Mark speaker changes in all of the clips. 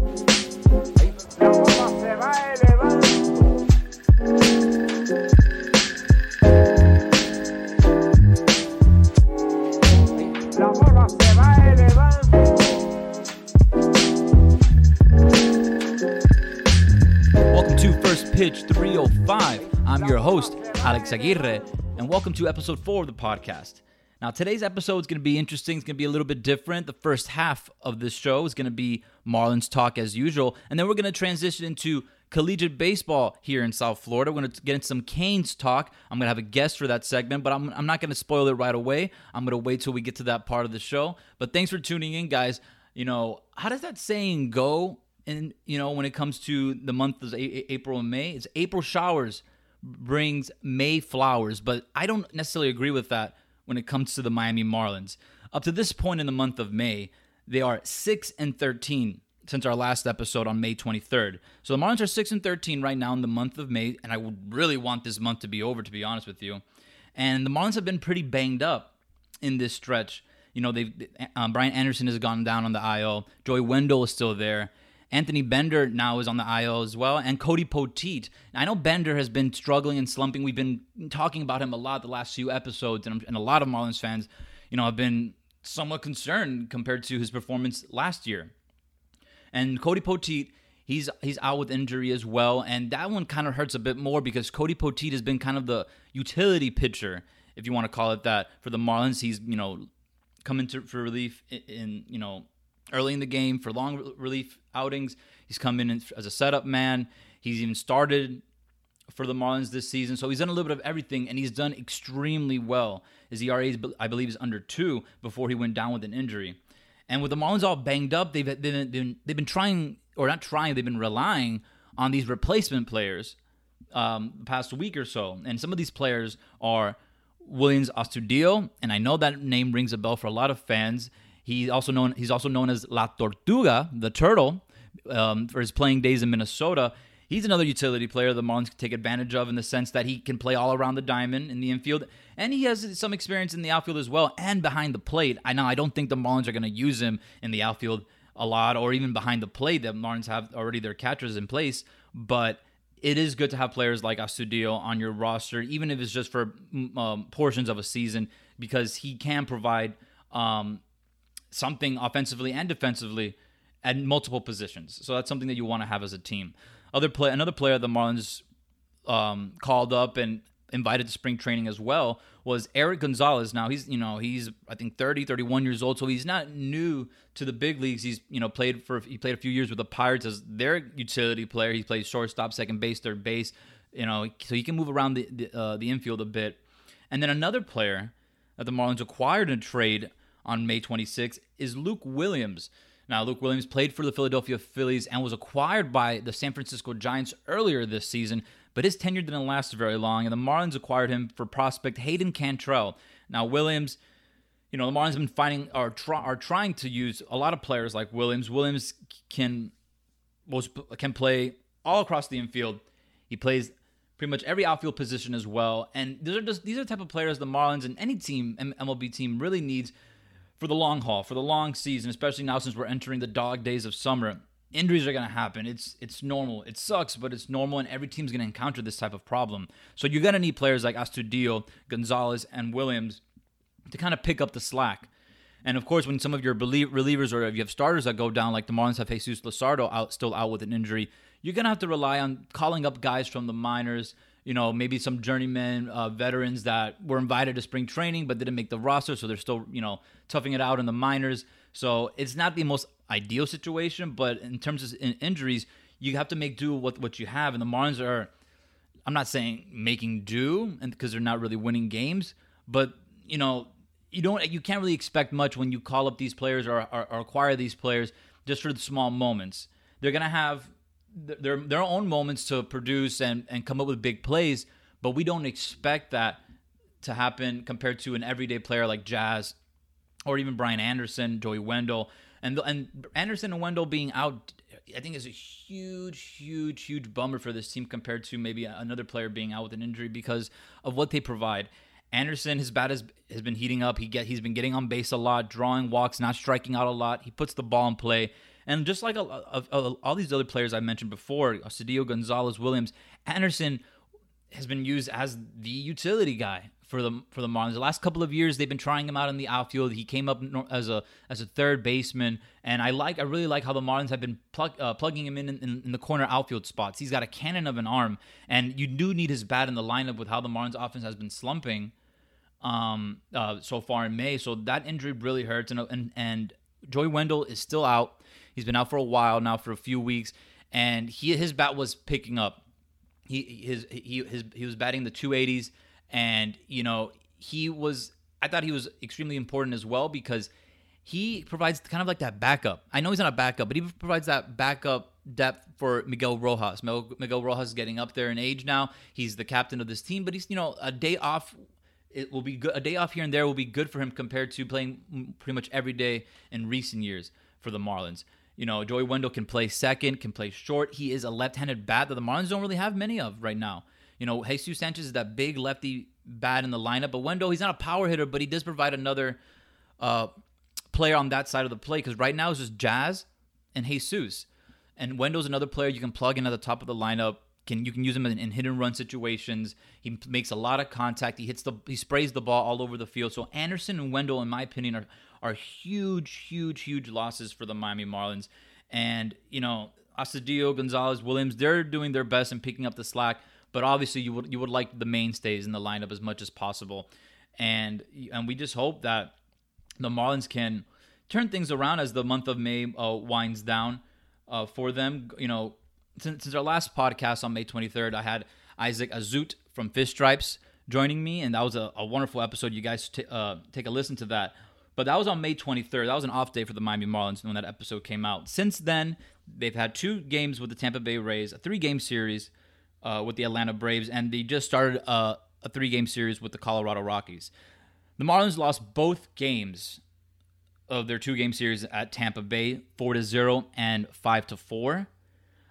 Speaker 1: Oh Aguirre, and welcome to episode four of the podcast. Now, today's episode is going to be interesting. It's going to be a little bit different. The first half of this show is going to be Marlins talk as usual, and then we're going to transition into collegiate baseball here in South Florida. We're going to get into some Canes talk. I'm going to have a guest for that segment, but I'm, I'm not going to spoil it right away. I'm going to wait till we get to that part of the show. But thanks for tuning in, guys. You know, how does that saying go? And you know, when it comes to the month of April and May, it's April showers brings May flowers, but I don't necessarily agree with that when it comes to the Miami Marlins. Up to this point in the month of May, they are 6 and 13 since our last episode on May 23rd. So the Marlins are 6 and 13 right now in the month of May, and I would really want this month to be over to be honest with you. And the Marlins have been pretty banged up in this stretch. You know, they've um, Brian Anderson has gone down on the IL. Joey Wendle is still there. Anthony Bender now is on the IL as well, and Cody Poteet. I know Bender has been struggling and slumping. We've been talking about him a lot the last few episodes, and, and a lot of Marlins fans, you know, have been somewhat concerned compared to his performance last year. And Cody Poteet, he's he's out with injury as well, and that one kind of hurts a bit more because Cody Poteet has been kind of the utility pitcher, if you want to call it that, for the Marlins. He's you know coming to for relief in, in you know early in the game for long relief outings. He's come in as a setup man. He's even started for the Marlins this season. So he's done a little bit of everything, and he's done extremely well. His ERA, is, I believe, is under two before he went down with an injury. And with the Marlins all banged up, they've been, been they've been trying, or not trying, they've been relying on these replacement players um, the past week or so. And some of these players are Williams Astudillo, and I know that name rings a bell for a lot of fans. He also known he's also known as La Tortuga, the turtle, um, for his playing days in Minnesota. He's another utility player the Marlins can take advantage of in the sense that he can play all around the diamond in the infield, and he has some experience in the outfield as well and behind the plate. I know I don't think the Marlins are going to use him in the outfield a lot or even behind the plate. The Marlins have already their catchers in place, but it is good to have players like Astudillo on your roster, even if it's just for mm, um, portions of a season, because he can provide um, something offensively and defensively at multiple positions. So that's something that you want to have as a team. Other play, another player the Marlins um, called up and invited to spring training as well was Eric Gonzalez. Now he's, you know, he's I think 30, 31 years old, so he's not new to the big leagues. He's, you know, played for he played a few years with the Pirates as their utility player. He plays shortstop, second base, third base, you know, so he can move around the the, uh, the infield a bit. And then another player that the Marlins acquired in a trade on May 26th is Luke Williams. Now, Luke Williams played for the Philadelphia Phillies and was acquired by the San Francisco Giants earlier this season, but his tenure didn't last very long, and the Marlins acquired him for prospect Hayden Cantrell. Now, Williams, you know, the Marlins have been finding are try, are trying to use a lot of players like Williams. Williams can was can play all across the infield. He plays pretty much every outfield position as well. And these are just these are the type of players the Marlins and any team MLB team really needs for the long haul, for the long season, especially now since we're entering the dog days of summer. Injuries are going to happen. It's it's normal. It sucks, but it's normal, and every team's going to encounter this type of problem. So you're going to need players like Astudillo, Gonzalez, and Williams to kind of pick up the slack. And of course, when some of your relievers or if you have starters that go down, like the Marlins have Jesus Luzardo out, still out with an injury, you're gonna have to rely on calling up guys from the minors. You know, maybe some journeyman uh, veterans that were invited to spring training but didn't make the roster, so they're still you know toughing it out in the minors. So it's not the most ideal situation, but in terms of in- injuries, you have to make do with what you have. And the Marlins are, I'm not saying making do, and because they're not really winning games, but you know you don't you can't really expect much when you call up these players or, or, or acquire these players just for the small moments. They're gonna have their their own moments to produce and and come up with big plays, but we don't expect that to happen compared to an everyday player like Jazz or even Brian Anderson, Joey Wendle, and and Anderson and Wendle being out. I think is a huge, huge, huge bummer for this team compared to maybe another player being out with an injury because of what they provide. Anderson, his bat has, has been heating up. He get he's been getting on base a lot, drawing walks, not striking out a lot. He puts the ball in play, And just like a, a, a, all these other players I mentioned before, Cedillo, Gonzalez, Williams, Anderson has been used as the utility guy for the for the Marlins. The last couple of years, they've been trying him out in the outfield. He came up as a as a third baseman, and I like I really like how the Marlins have been plug, uh, plugging him in, in, in the corner outfield spots. He's got a cannon of an arm, and you do need his bat in the lineup with how the Marlins offense has been slumping um, uh, so far in May. So that injury really hurts, and and and Joey Wendle is still out. He's been out for a while now, for a few weeks, and he his bat was picking up. He his he his he was batting the 280s and, you know, he was, I thought he was extremely important as well because he provides kind of like that backup. I know he's not a backup, but he provides that backup depth for Miguel Rojas. Miguel Rojas is getting up there in age now. He's the captain of this team, but he's, you know, a day off it will be good. A day off here and there will be good for him compared to playing pretty much every day in recent years for the Marlins. You know, Joey Wendle can play second, can play short. He is a left-handed bat that the Marlins don't really have many of right now. You know, Jesus Sanchez is that big lefty bat in the lineup, but Wendle, he's not a power hitter, but he does provide another uh, player on that side of the play because right now it's just Jazz and Jesus. And Wendle's another player you can plug in at the top of the lineup. Can you can use him in, in hit and run situations. He makes a lot of contact. He hits the he sprays the ball all over the field. So Anderson and Wendle, in my opinion, are are huge, huge, huge losses for the Miami Marlins. And you know, Astudillo, Gonzalez, Williams, they're doing their best in picking up the slack but obviously you would you would like the mainstays in the lineup as much as possible, and and we just hope that the Marlins can turn things around as the month of May uh, winds down uh, for them. You know, since, since our last podcast on May 23rd, I had Isaac Azout from Fish Stripes joining me, and that was a, a wonderful episode. You guys t- uh, take a listen to that. But that was on May 23rd. That was an off day for the Miami Marlins when that episode came out. Since then, they've had two games with the Tampa Bay Rays, a three game series uh, with the Atlanta Braves, and they just started a, a three game series with the Colorado Rockies. The Marlins lost both games of their two game series at Tampa Bay, four to zero and five to four.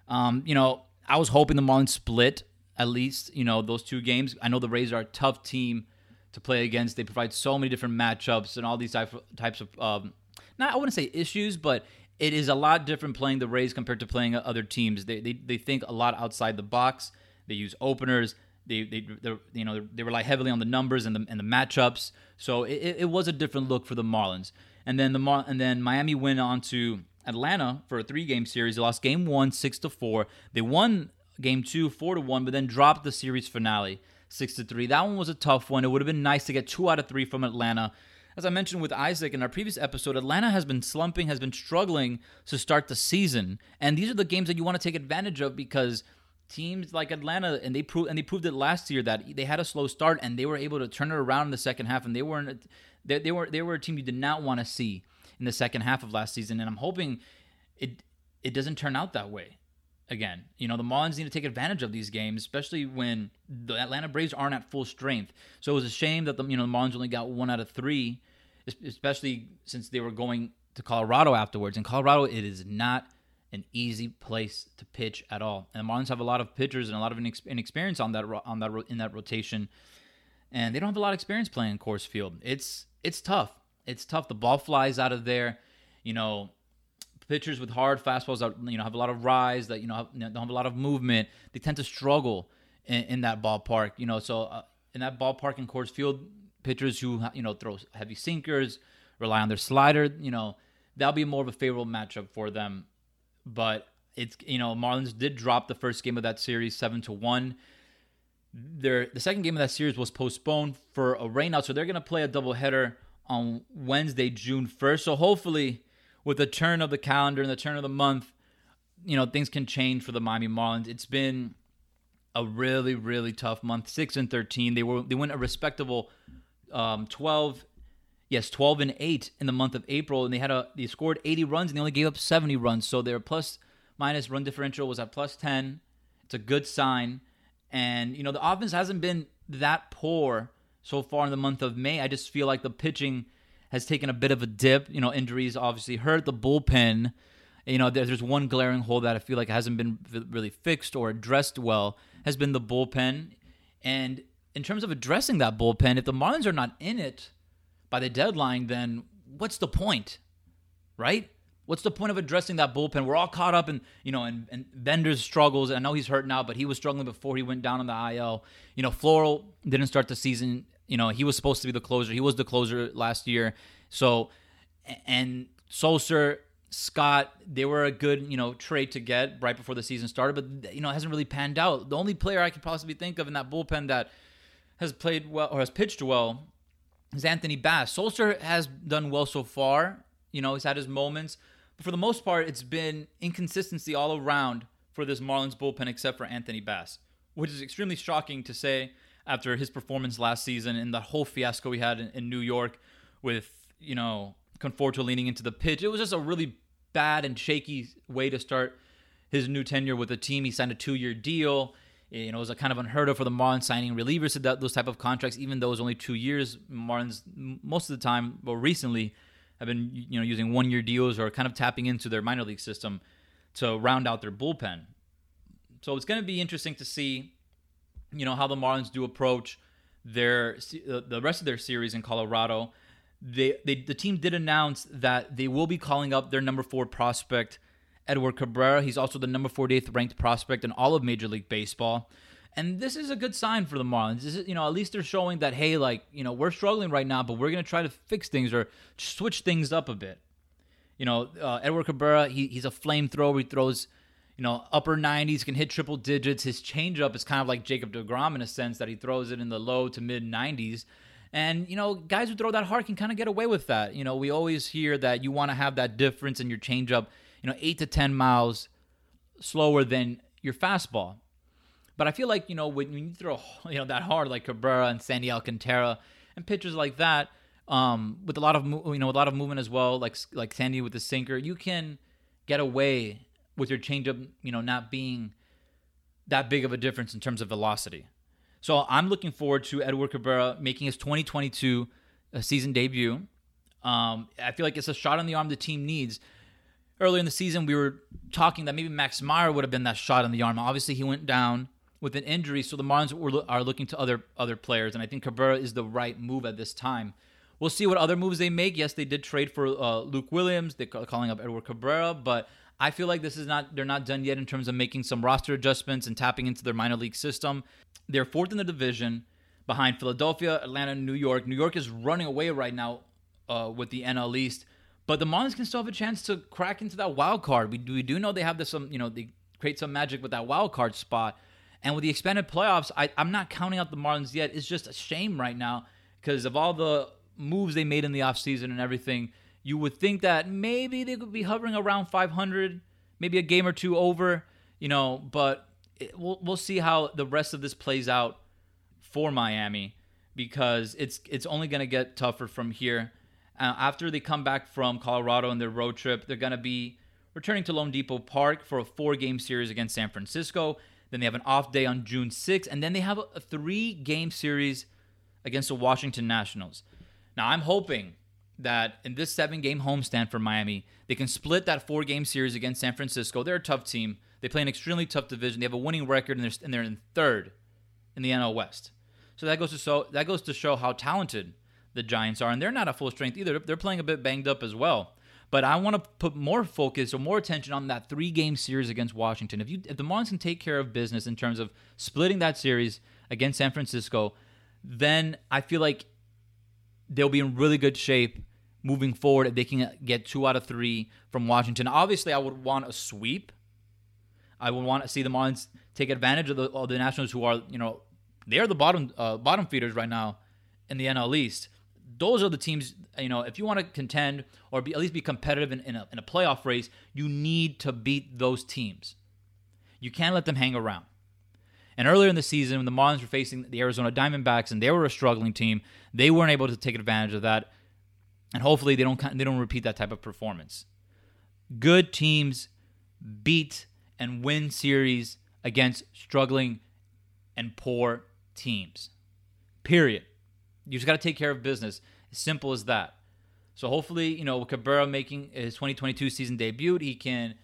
Speaker 1: Um, you know, I was hoping the Marlins split at least. You know, those two games. I know the Rays are a tough team to play against. They provide so many different matchups and all these types of um, not I wouldn't say issues, but it is a lot different playing the Rays compared to playing other teams. They, they, they think a lot outside the box. They use openers. They, they you know they rely heavily on the numbers and the and the matchups. So it, it was a different look for the Marlins. And then the Mar- and then Miami went on to Atlanta for a three game series. They lost game one six to four. They won game two four to one, but then dropped the series finale six to three. That one was a tough one. It would have been nice to get two out of three from Atlanta. As I mentioned with Isaac in our previous episode, Atlanta has been slumping, has been struggling to start the season. And these are the games that you want to take advantage of because teams like Atlanta and they proved and they proved it last year that they had a slow start and they were able to turn it around in the second half and they weren't they, they were they were a team you did not want to see in the second half of last season and I'm hoping it it doesn't turn out that way again. You know, the Marlins need to take advantage of these games, especially when the Atlanta Braves aren't at full strength. So it was a shame that the you know the Marlins only got one out of three especially since they were going to Colorado afterwards. In Colorado, it is not an easy place to pitch at all. And the Marlins have a lot of pitchers and a lot of inexperience on that on that in that rotation, and they don't have a lot of experience playing in Coors Field. It's it's tough. It's tough. The ball flies out of there. You know, pitchers with hard fastballs that you know have a lot of rise that you know have, don't have a lot of movement. They tend to struggle in, in that ballpark. You know, so uh, in that ballpark in Coors Field, pitchers who you know throw heavy sinkers, rely on their slider, you know, that'll be more of a favorable matchup for them. But it's you know Marlins did drop the first game of that series seven to one. Their the second game of that series was postponed for a rainout, so they're gonna play a doubleheader on Wednesday, June first. So hopefully, with the turn of the calendar and the turn of the month, you know things can change for the Miami Marlins. It's been a really really tough month, six and thirteen. They were they went a respectable um, 12 yes 12 and 8 in the month of april and they had a they scored 80 runs and they only gave up 70 runs so their plus minus run differential was at plus 10 it's a good sign and you know the offense hasn't been that poor so far in the month of may i just feel like the pitching has taken a bit of a dip you know injuries obviously hurt the bullpen you know there's one glaring hole that i feel like hasn't been really fixed or addressed well has been the bullpen and in terms of addressing that bullpen, if the Marlins are not in it by the deadline, then what's the point? Right? What's the point of addressing that bullpen? We're all caught up in, you know, and and Bender's struggles. I know he's hurt now, but he was struggling before he went down on the IL. You know, Floro didn't start the season. You know, he was supposed to be the closer. He was the closer last year. So, and Sulser, Scott, they were a good, you know, trade to get right before the season started, but you know, it hasn't really panned out. The only player I could possibly think of in that bullpen that has played well or has pitched well is Anthony Bass. Sulser has done well so far. You know, he's had his moments, but for the most part, it's been inconsistency all around for this Marlins bullpen, except for Anthony Bass, which is extremely shocking to say after his performance last season and the whole fiasco we had in, in New York with, you know, Conforto leaning into the pitch. It was just a really bad and shaky way to start his new tenure with the team. He signed a two-year deal. You know, it was a kind of unheard of for the Marlins signing relievers to that, those type of contracts, even though it was only two years. Marlins, most of the time, but recently, have been you know using one-year deals or kind of tapping into their minor league system to round out their bullpen. So it's going to be interesting to see, you know, how the Marlins do approach their the rest of their series in Colorado. They, they the team did announce that they will be calling up their number four prospect Edward Cabrera. He's also the number 48th ranked prospect in all of Major League Baseball. And this is a good sign for the Marlins. This is, you know, at least they're showing that, hey, like, you know, we're struggling right now, but we're going to try to fix things or switch things up a bit. You know, uh, Edward Cabrera, he, he's a flamethrower. He throws, you know, upper 90s, can hit triple digits. His changeup is kind of like Jacob DeGrom in a sense that he throws it in the low to mid 90s. And, you know, guys who throw that hard can kind of get away with that. You know, we always hear that you want to have that difference in your changeup you know, eight to 10 miles slower than your fastball. But I feel like, you know, when you throw, you know, that hard like Cabrera and Sandy Alcantara and pitchers like that, um, with a lot of, you know, a lot of movement as well, like, like Sandy with the sinker, you can get away with your changeup, you know, not being that big of a difference in terms of velocity. So I'm looking forward to Edward Cabrera making his 2022 uh, season debut. Um, I feel like it's a shot on the arm the team needs earlier in the season, we were talking that maybe Max Meyer would have been that shot in the arm. Obviously, he went down with an injury, so the Marlins were, are looking to other other players, and I think Cabrera is the right move at this time. We'll see what other moves they make. Yes, they did trade for uh, Luke Williams. They're calling up Edward Cabrera, but I feel like this is not they're not done yet in terms of making some roster adjustments and tapping into their minor league system. They're fourth in the division behind Philadelphia, Atlanta, New York. New York is running away right now uh, with the NL East. But the Marlins can still have a chance to crack into that wild card. We do, we do know they have this some you know they create some magic with that wild card spot. And with the expanded playoffs, I, I'm not counting out the Marlins yet. It's just a shame right now because of all the moves they made in the offseason and everything. You would think that maybe they could be hovering around 500, maybe a game or two over, you know, but it, we'll, we'll see how the rest of this plays out for Miami because it's it's only going to get tougher from here. Uh, after they come back from Colorado on their road trip, they're going to be returning to loanDepot Park for a four game series against San Francisco. Then they have an off day on June 6th, and then they have a three game series against the Washington Nationals. Now, I'm hoping that in this seven game homestand for Miami, they can split that four game series against San Francisco. They're a tough team. They play an extremely tough division. They have a winning record, and they're, and they're in third in the NL West. So that goes to show that goes to show how talented the Giants are, and they're not at full strength either. They're playing a bit banged up as well. But I want to put more focus or more attention on that three game series against Washington. If you if the Marlins can take care of business in terms of splitting that series against San Francisco, then I feel like they'll be in really good shape moving forward if they can get two out of three from Washington. Obviously, I would want a sweep. I would want to see the Marlins take advantage of the, of the Nationals, who are you know they are the bottom uh, bottom feeders right now in the NL East those are the teams. You know, if you want to contend or be, at least be competitive in, in, a, in a playoff race, you need to beat those teams. You can't let them hang around. And earlier in the season, when the Marlins were facing the Arizona Diamondbacks and they were a struggling team, they weren't able to take advantage of that. And hopefully, they don't they don't repeat that type of performance. Good teams beat and win series against struggling and poor teams. Period. You just got to take care of business. As simple as that. So hopefully, you know, Cabrera making his 2022 season debut, he can,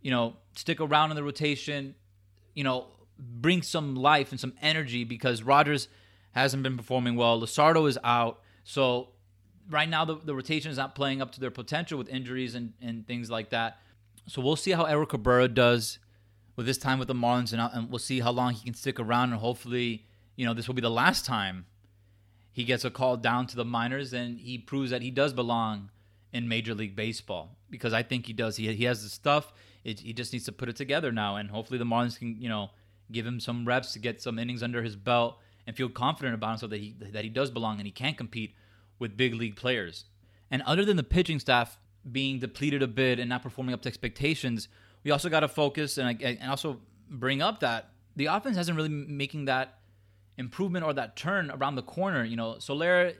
Speaker 1: you know, stick around in the rotation, you know, bring some life and some energy because Rogers hasn't been performing well. Luzardo is out. So right now the, the rotation is not playing up to their potential with injuries and, and things like that. So we'll see how Edward Cabrera does with this time with the Marlins, and, uh, and we'll see how long he can stick around. And hopefully, you know, this will be the last time he gets a call down to the minors, and he proves that he does belong in Major League Baseball because I think he does. He he has the stuff. It, he just needs to put it together now, and hopefully the Marlins can you know give him some reps to get some innings under his belt and feel confident about him so that he that he does belong and he can compete with big league players. And other than the pitching staff being depleted a bit and not performing up to expectations, we also got to focus and, and also bring up that the offense hasn't really making that improvement or that turn around the corner. You know, Soler,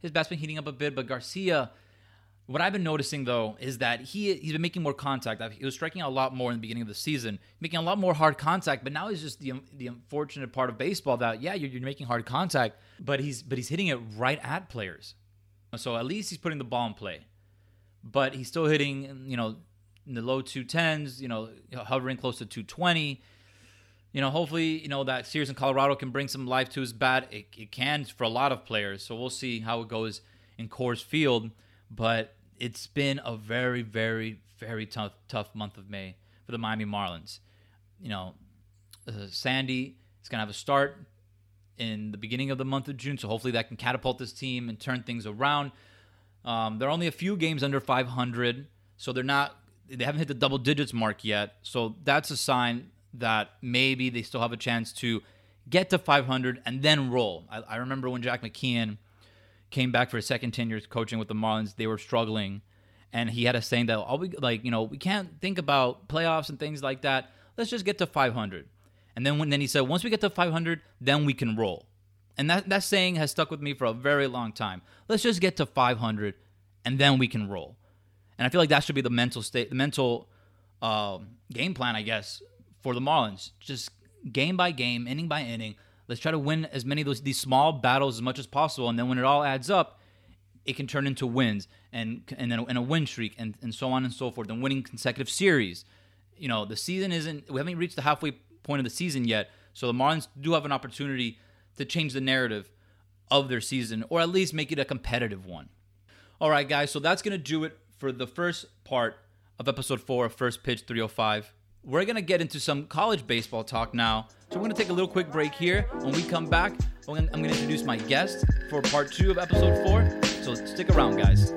Speaker 1: his bat's been heating up a bit, but Garcia, what I've been noticing though is that he he's been making more contact. He was striking out a lot more in the beginning of the season, making a lot more hard contact. But now it's just the the unfortunate part of baseball that yeah, you're, you're making hard contact, but he's but he's hitting it right at players. So at least he's putting the ball in play, but he's still hitting you know in the low two tens, you know hovering close to two twenty. You know, hopefully, you know that series in Colorado can bring some life to his bat. It, it can for a lot of players. So we'll see how it goes in Coors Field. But it's been a very, very, very tough, tough month of May for the Miami Marlins. You know, uh, Sandy is going to have a start in the beginning of the month of June, so hopefully that can catapult this team and turn things around. Um, they're only a few games under 500, so they're not. They haven't hit the double digits mark yet, so that's a sign that maybe they still have a chance to get to 500 and then roll. I, I remember when Jack McKeon came back for his second tenure coaching with the Marlins, they were struggling, and he had a saying that all we like, you know, we can't think about playoffs and things like that. Let's just get to 500. And then when then he said, once we get to 500, then we can roll. And that that saying has stuck with me for a very long time. Let's just get to 500, and then we can roll. And I feel like that should be the mental state, the mental uh, game plan, I guess, for the Marlins. Just game by game, inning by inning Let's try to win as many of those these small battles as much as possible, and then when it all adds up, it can turn into wins and and then and a win streak and, and so on and so forth, and winning consecutive series. You know, the season isn't we haven't reached the halfway point of the season yet, so the Marlins do have an opportunity to change the narrative of their season, or at least make it a competitive one. All right, guys, so that's gonna do it for the first part of episode four of First Pitch 305. We're going to get into some college baseball talk now. So we're going to take a little quick break here. When we come back, I'm going to introduce my guest for part two of episode four. So stick around, guys.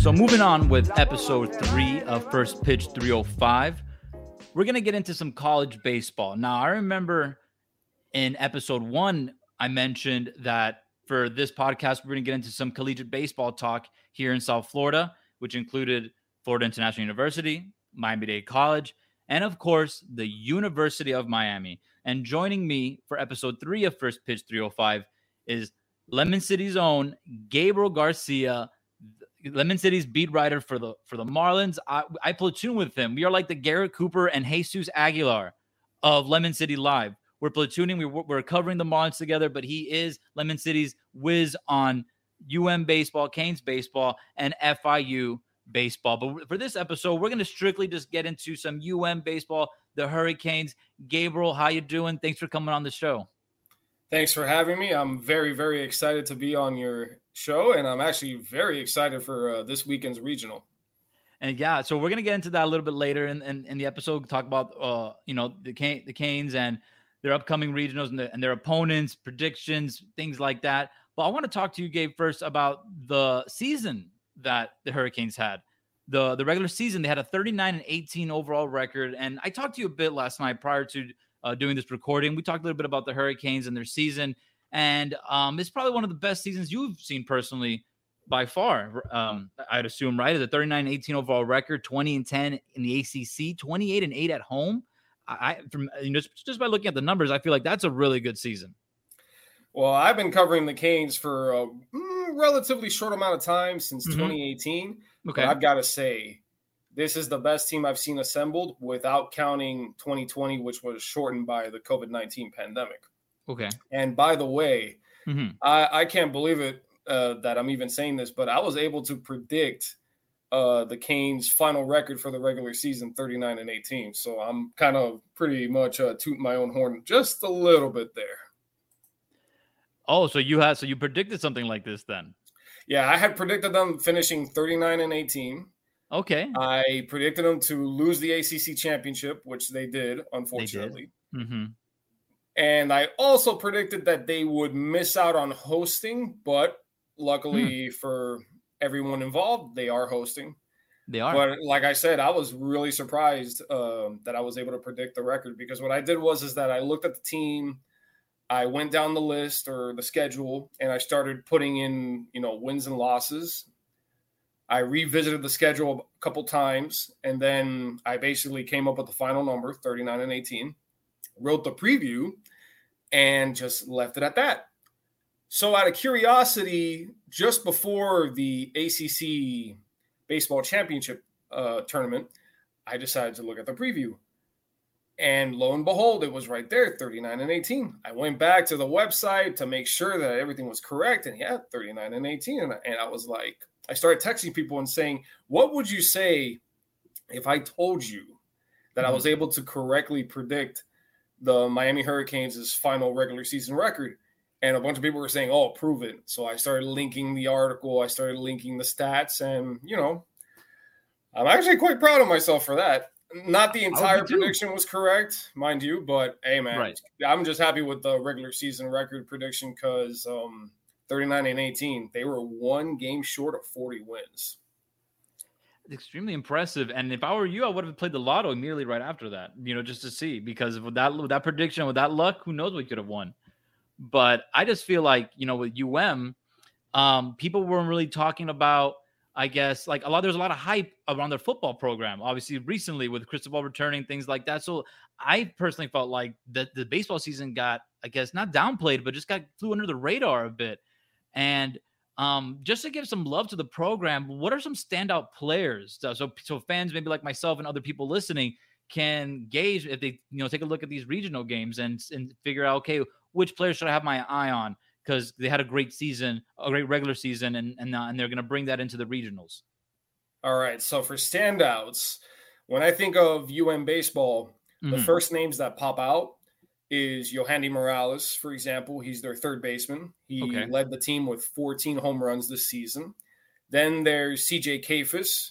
Speaker 1: So moving on with episode three of First Pitch 305, we're going to get into some college baseball. Now, I remember in episode one I mentioned that for this podcast, we're going to get into some collegiate baseball talk here in South Florida, which included Florida International University, Miami Dade College, and of course, the University of Miami. And joining me for episode three of First Pitch 305 is Lemon City's own Gabriel Garcia, Lemon City's beat writer for the for the Marlins. I, I platoon with him. We are like the Garrett Cooper and Jesus Aguilar of Lemon City Live. We're platooning. We, we're covering the Marlins together, but he is Lemon City's whiz on UM baseball, Canes baseball, and FIU baseball. But for this episode, we're going to strictly just get into some UM baseball, the Hurricanes. Gabriel, how you doing? Thanks for coming on the show.
Speaker 2: Thanks for having me. I'm very, very excited to be on your show, and I'm actually very excited for uh, this weekend's regional.
Speaker 1: And yeah, so we're gonna get into that a little bit later in, in, in the episode. Talk about uh, you know the Can- the Canes and their upcoming regionals and, the, and their opponents, predictions, things like that. But I want to talk to you, Gabe, first about the season that the Hurricanes had. The the regular season, they had a 39 and 18 overall record. And I talked to you a bit last night prior to uh, doing this recording. We talked a little bit about the Hurricanes and their season. And um, it's probably one of the best seasons you've seen personally by far. Um, I'd assume, right? The 39 18 overall record, 20 and 10 in the ACC, 28 and 8 at home. I from you know, just, just by looking at the numbers, I feel like that's a really good season.
Speaker 2: Well, I've been covering the Canes for a mm, relatively short amount of time since mm-hmm. 2018. Okay, I've got to say, this is the best team I've seen assembled without counting 2020, which was shortened by the COVID 19 pandemic.
Speaker 1: Okay.
Speaker 2: And by the way, mm-hmm. I, I can't believe it uh, that I'm even saying this, but I was able to predict uh, the Canes' final record for the regular season, 39 and 18. So I'm kind of pretty much uh, tooting my own horn just a little bit there.
Speaker 1: Oh, so you had so you predicted something like this then?
Speaker 2: Yeah, I had predicted them finishing 39 and 18.
Speaker 1: Okay.
Speaker 2: I predicted them to lose the ACC championship, which they did, unfortunately.
Speaker 1: They did. Mm-hmm.
Speaker 2: And I also predicted that they would miss out on hosting, but luckily hmm. for everyone involved, they are hosting.
Speaker 1: They are.
Speaker 2: But like I said, I was really surprised um, that I was able to predict the record because what I did was is that I looked at the team, I went down the list or the schedule, and I started putting in you know wins and losses. I revisited the schedule a couple times, and then I basically came up with the final number, 39 and 18. Wrote the preview, and just left it at that. So, out of curiosity, just before the ACC baseball championship uh, tournament, I decided to look at the preview. And lo and behold, it was right there 39 and 18. I went back to the website to make sure that everything was correct. And yeah, 39 and 18. And, and I was like, I started texting people and saying, What would you say if I told you that mm-hmm. I was able to correctly predict the Miami Hurricanes' final regular season record? And a bunch of people were saying, "Oh, prove it." So I started linking the article, I started linking the stats, and you know, I'm actually quite proud of myself for that. Not the entire prediction was correct, mind you, but hey, man, right. I'm just happy with the regular season record prediction because um, 39 and 18, they were one game short of 40 wins.
Speaker 1: Extremely impressive, and if I were you, I would have played the lotto immediately right after that. You know, just to see because with that with that prediction, with that luck, who knows what you could have won. But I just feel like, you know, with UM, um, people weren't really talking about, I guess, like a lot, there's a lot of hype around their football program, obviously, recently with Cristobal returning, things like that. So I personally felt like the, the baseball season got, I guess, not downplayed, but just got flew under the radar a bit. And um, just to give some love to the program, what are some standout players? So, so, so fans, maybe like myself and other people listening, can gauge if they you know take a look at these regional games and and figure out okay which players should I have my eye on because they had a great season, a great regular season, and and, uh, and they're going to bring that into the regionals.
Speaker 2: All right. So for standouts, when I think of UM baseball, mm-hmm. the first names that pop out is Yohandy Morales, for example. He's their third baseman. He okay. led the team with 14 home runs this season. Then there's CJ Kayfus,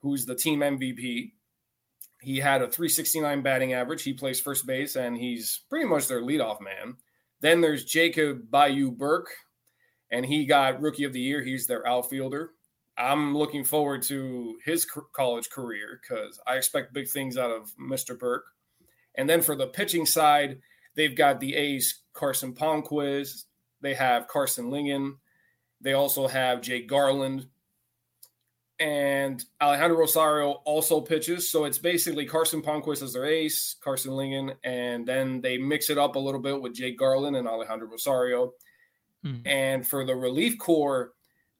Speaker 2: who's the team MVP. He had a 369 batting average. He plays first base and he's pretty much their leadoff man. Then there's Jacob Bayou Burke, and he got rookie of the year. He's their outfielder. I'm looking forward to his college career because I expect big things out of Mr. Burke. And then for the pitching side, they've got the ace Carson Palmquist. They have Karson Ligon. They also have Jake Garland and Alejandro Rosario also pitches. So it's basically Carson Palmquist as their ace, Karson Ligon, and then they mix it up a little bit with Jake Garland and Alejandro Rosario. Hmm. And for the relief corps,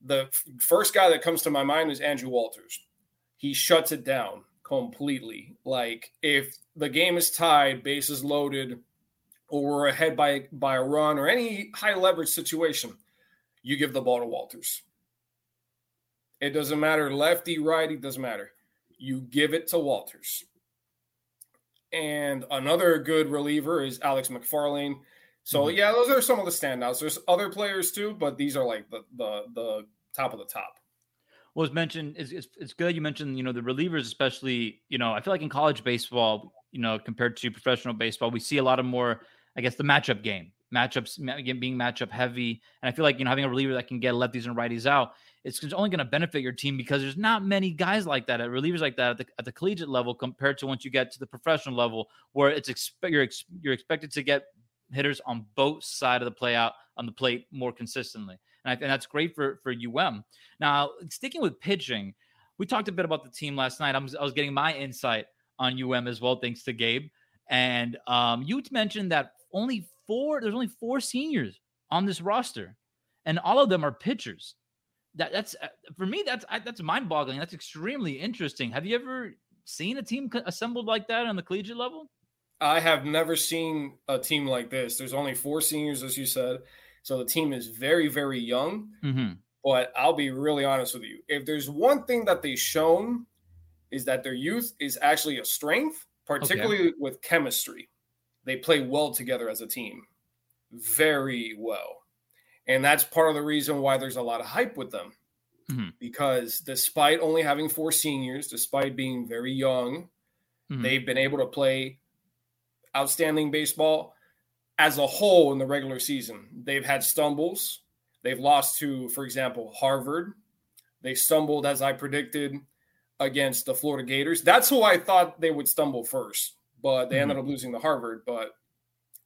Speaker 2: the first guy that comes to my mind is Andrew Walters. He shuts it down completely. Like if the game is tied, bases loaded, or we're ahead by by a run or any high leverage situation, you give the ball to Walters it doesn't matter lefty, righty, doesn't matter. You give it to Walters. And another good reliever is Alex McFarlane. So mm-hmm. yeah, those are some of the standouts. There's other players too, but these are like the the the top of the top.
Speaker 1: Well, it's mentioned. It's, it's, it's good you mentioned. You know the relievers, especially. You know, I feel like in college baseball, you know, compared to professional baseball, we see a lot of more. I guess the matchup game, matchups again being matchup heavy, and I feel like you know having a reliever that can get lefties and righties out it's only going to benefit your team because there's not many guys like that at relievers like that at the, at the collegiate level compared to once you get to the professional level where it's expect you're, ex- you're expected to get hitters on both side of the play out on the plate more consistently and, I, and that's great for for um now sticking with pitching we talked a bit about the team last night. I was, I was getting my insight on um as well thanks to gabe and um, you mentioned that only four there's only four seniors on this roster and all of them are pitchers that that's uh, for me that's that's mind boggling. That's extremely interesting. Have you ever seen a team assembled like that on the collegiate level?
Speaker 2: I have never seen a team like this. There's only four seniors, as you said, so the team is very very young. Mm-hmm. But I'll be really honest with you. If there's one thing that they've shown is that their youth is actually a strength, particularly okay. with chemistry. They play well together as a team, very well. And that's part of the reason why there's a lot of hype with them. Mm-hmm. Because despite only having four seniors, despite being very young, mm-hmm. they've been able to play outstanding baseball as a whole in the regular season. They've had stumbles. They've lost to, for example, Harvard. They stumbled, as I predicted, against the Florida Gators. That's who I thought they would stumble first, but they mm-hmm. ended up losing to Harvard. But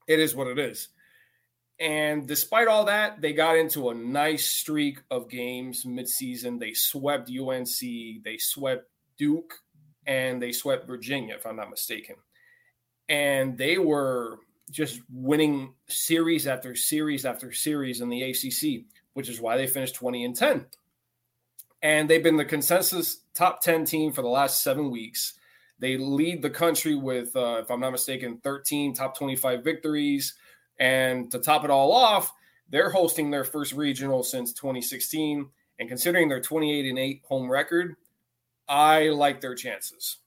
Speaker 2: it is what it is. And despite all that, they got into a nice streak of games midseason. They swept UNC, they swept Duke, and they swept Virginia, if I'm not mistaken. And they were just winning series after series after series in the ACC, which is why they finished 20 and 10. And they've been the consensus top 10 team for the last seven weeks. They lead the country with, uh, if I'm not mistaken, 13 top 25 victories. And to top it all off, they're hosting their first regional since 2016. And considering their 28 and 8 home record, I like their chances.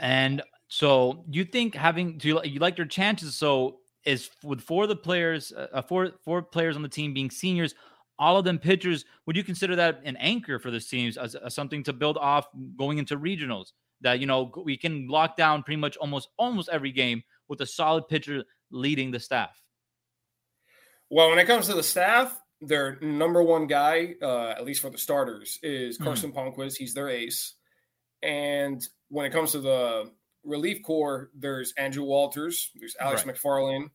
Speaker 1: And so you think having do you, you like their chances? So is with four of the players, uh, uh, four four players on the team being seniors, all of them pitchers. Would you consider that an anchor for this team as, as something to build off going into regionals? That you know we can lock down pretty much almost almost every game with a solid pitcher leading the staff.
Speaker 2: Well, when it comes to the staff, their number one guy, uh, at least for the starters, is mm-hmm. Carson mm-hmm. Palmquist. He's their ace. And when it comes to the relief corps, there's Andrew Walters, there's Alex right. McFarlane,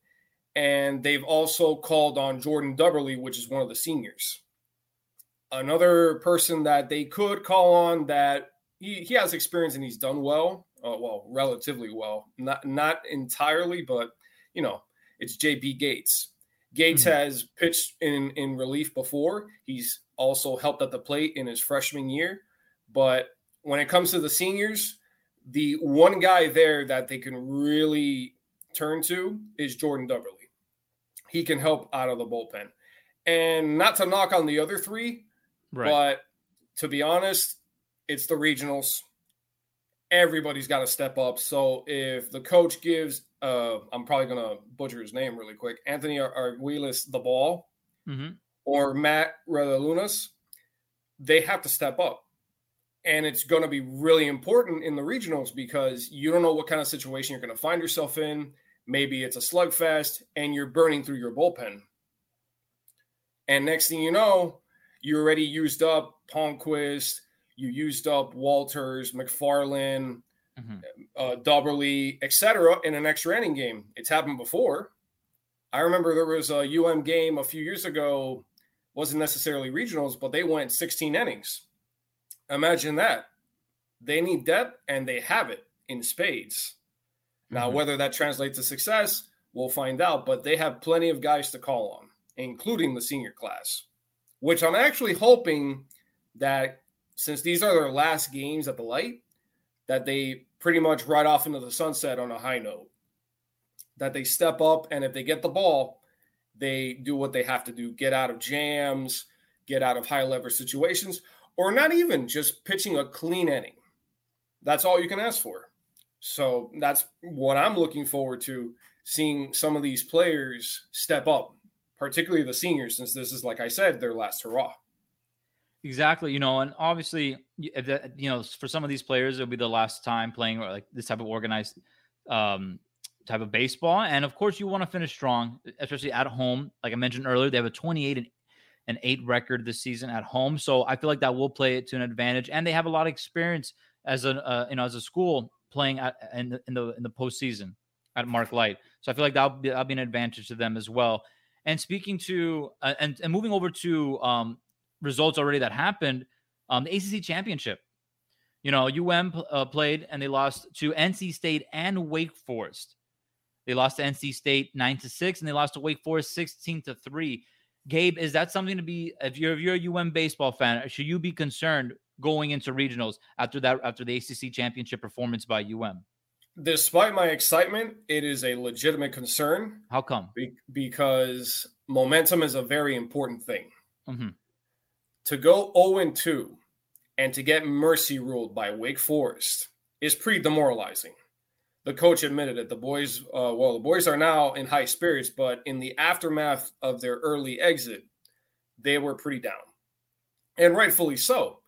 Speaker 2: and they've also called on Jordan Dubberly, which is one of the seniors. Another person that they could call on that he, he has experience and he's done well, uh, well, relatively well, not not entirely, but you know, it's JB Gates. Gates mm-hmm. has pitched in in relief before. He's also helped at the plate in his freshman year, but when it comes to the seniors, the one guy there that they can really turn to is Jordan Dubberly. He can help out of the bullpen. And not to knock on the other three, right. but to be honest, it's the regionals. Everybody's got to step up. So if the coach gives, uh, I'm probably going to butcher his name really quick, Anthony Arguelles the ball mm-hmm. or Matt Raudelunas, they have to step up and it's going to be really important in the regionals because you don't know what kind of situation you're going to find yourself in. Maybe it's a slugfest and you're burning through your bullpen. And next thing you know, you already used up Palmquist, you used up Walters, McFarlane, mm-hmm. uh, Dubberly, etc. in an extra inning game. It's happened before. I remember there was a UM game a few years ago, wasn't necessarily regionals, but they went 16 innings Imagine that. They need depth and they have it in spades. Now, mm-hmm. whether that translates to success, we'll find out, but they have plenty of guys to call on, including the senior class, which I'm actually hoping that since these are their last games at the light, that they pretty much ride off into the sunset on a high note. That they step up and if they get the ball, they do what they have to do get out of jams, get out of high leverage situations, or not even just pitching a clean inning. That's all you can ask for. So that's what I'm looking forward to seeing some of these players step up, particularly the seniors, since this is, like I said, their last hurrah.
Speaker 1: Exactly. You know, and obviously, you know, for some of these players, it'll be the last time playing like this type of organized um, type of baseball. And of course, you want to finish strong, especially at home. Like I mentioned earlier, they have a 28 and an eight record this season at home. So I feel like that will play it to an advantage, and they have a lot of experience as a uh, you know as a school playing at, in the in the in the postseason at Mark Light. So I feel like that'll be, that'll be an advantage to them as well. And speaking to uh, and and moving over to um, results already that happened, um, the ACC championship. You know, UM uh, played and they lost to NC State and Wake Forest. They lost to NC State nine to six, and they lost to Wake Forest sixteen to three. Gabe, is that something to be if you're if you're a UM baseball fan, should you be concerned going into regionals after that after the ACC championship performance by UM?
Speaker 2: Despite my excitement, it is a legitimate concern.
Speaker 1: How come?
Speaker 2: Be- because momentum is a very important thing. Mm-hmm. To go 0 2 and to get mercy ruled by Wake Forest is pretty demoralizing. The coach admitted it. The boys, uh, well, the boys are now in high spirits, but in the aftermath of their early exit, they were pretty down, and rightfully so.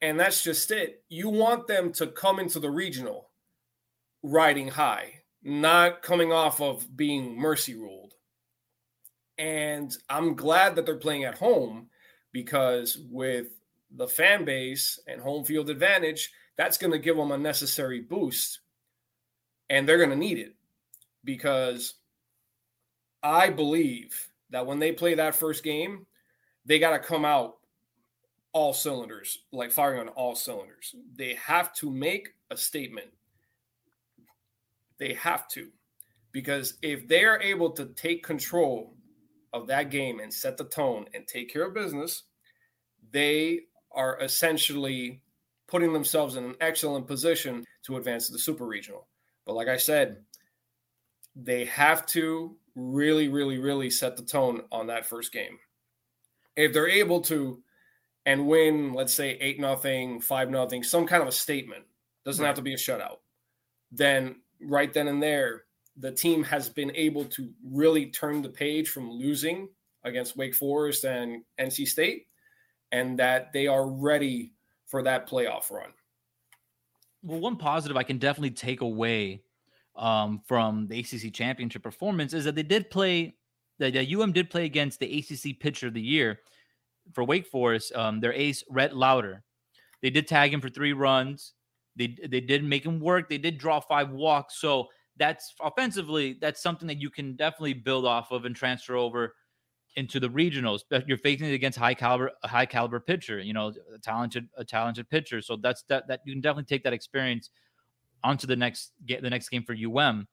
Speaker 2: And that's just it. You want them to come into the regional riding high, not coming off of being mercy ruled. And I'm glad that they're playing at home because with the fan base and home field advantage, that's going to give them a necessary boost. And they're going to need it because I believe that when they play that first game, they got to come out all cylinders, like firing on all cylinders. They have to make a statement. They have to. Because if they are able to take control of that game and set the tone and take care of business, they are essentially putting themselves in an excellent position to advance to the super regional. But like I said, they have to really, really, really set the tone on that first game. If they're able to and win, let's say eight nothing, five nothing, some kind of a statement, doesn't right. have to be a shutout, then right then and there, the team has been able to really turn the page from losing against Wake Forest and NC State and that they are ready for that playoff run.
Speaker 1: Well, one positive I can definitely take away um, from the ACC championship performance is that they did play, that UM did play against the ACC pitcher of the year for Wake Forest, um, their ace, Rhett Lowder. They did tag him for three runs. They, they did make him work. They did draw five walks. So that's offensively, that's something that you can definitely build off of and transfer over into the regionals. But you're facing it against high caliber, a high caliber pitcher. You know, a talented, a talented pitcher. So that's that. That you can definitely take that experience onto the next get the next game for UM.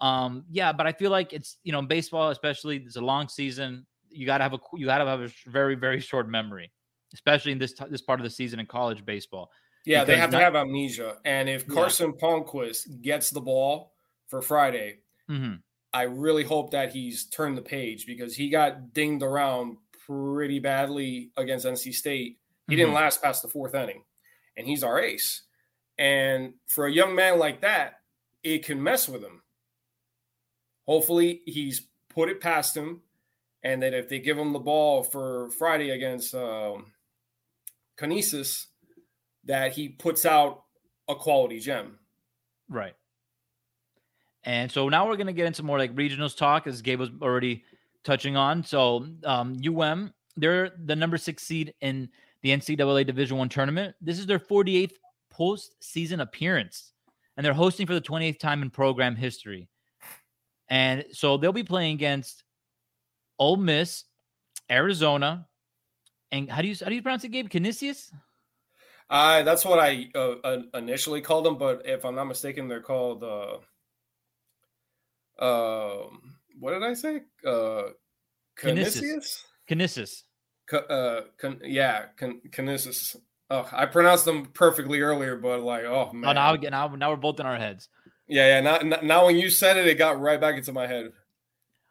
Speaker 1: Um, yeah, but I feel like it's you know baseball, especially it's a long season. You gotta have a you gotta have a very very short memory, especially in this this part of the season in college baseball.
Speaker 2: Yeah, they have not, to have amnesia. And if Carson yeah. Palmquist gets the ball for Friday, mm-hmm. I really hope that he's turned the page because he got dinged around pretty badly against NC State. He mm-hmm. didn't last past the fourth inning, and he's our ace. And for a young man like that, it can mess with him. Hopefully, he's put it past him, and that if they give him the ball for Friday against um, Canisius, that he puts out a quality gem.
Speaker 1: Right. And so now we're going to get into more like regionals talk, as Gabe was already touching on. So um, UM, they're the number six seed in the NCAA Division One tournament. This is their 48th postseason appearance, and they're hosting for the 28th time in program history. And so they'll be playing against Ole Miss, Arizona, and how do you how do you pronounce it, Gabe? Canisius?
Speaker 2: Uh, that's what I uh, initially called them, but if I'm not mistaken, they're called uh, um, what did I say? Uh, Canisius.
Speaker 1: Canisius.
Speaker 2: Uh, yeah, Canisius. Oh, I pronounced them perfectly earlier, but like, oh man.
Speaker 1: Oh, now, now, now we're both in our heads.
Speaker 2: Yeah, yeah. Now, now, when you said it, it got right back into my head.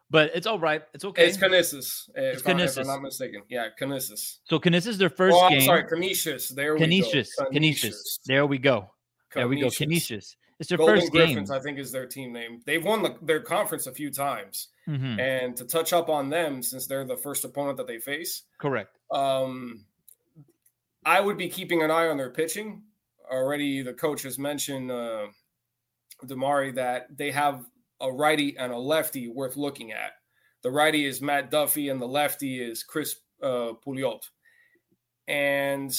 Speaker 1: But it's all right. It's okay.
Speaker 2: It's Canisius. It's if Canisius. I, if I'm not mistaken. Yeah, Canisius.
Speaker 1: So Canisius, their first oh, I'm game.
Speaker 2: sorry, Canisius. There
Speaker 1: Canisius. we go. Canisius. There we go. There we go. Canisius. It's their
Speaker 2: Golden
Speaker 1: first
Speaker 2: Griffins,
Speaker 1: game.
Speaker 2: I think, is their team name. They've won the, their conference a few times, mm-hmm. and to touch up on them since they're the first opponent that they face.
Speaker 1: Correct.
Speaker 2: Um, I would be keeping an eye on their pitching. Already, the coach has mentioned uh, Damari that they have a righty and a lefty worth looking at. The righty is Matt Duffy, and the lefty is Chris uh, Pouliot. And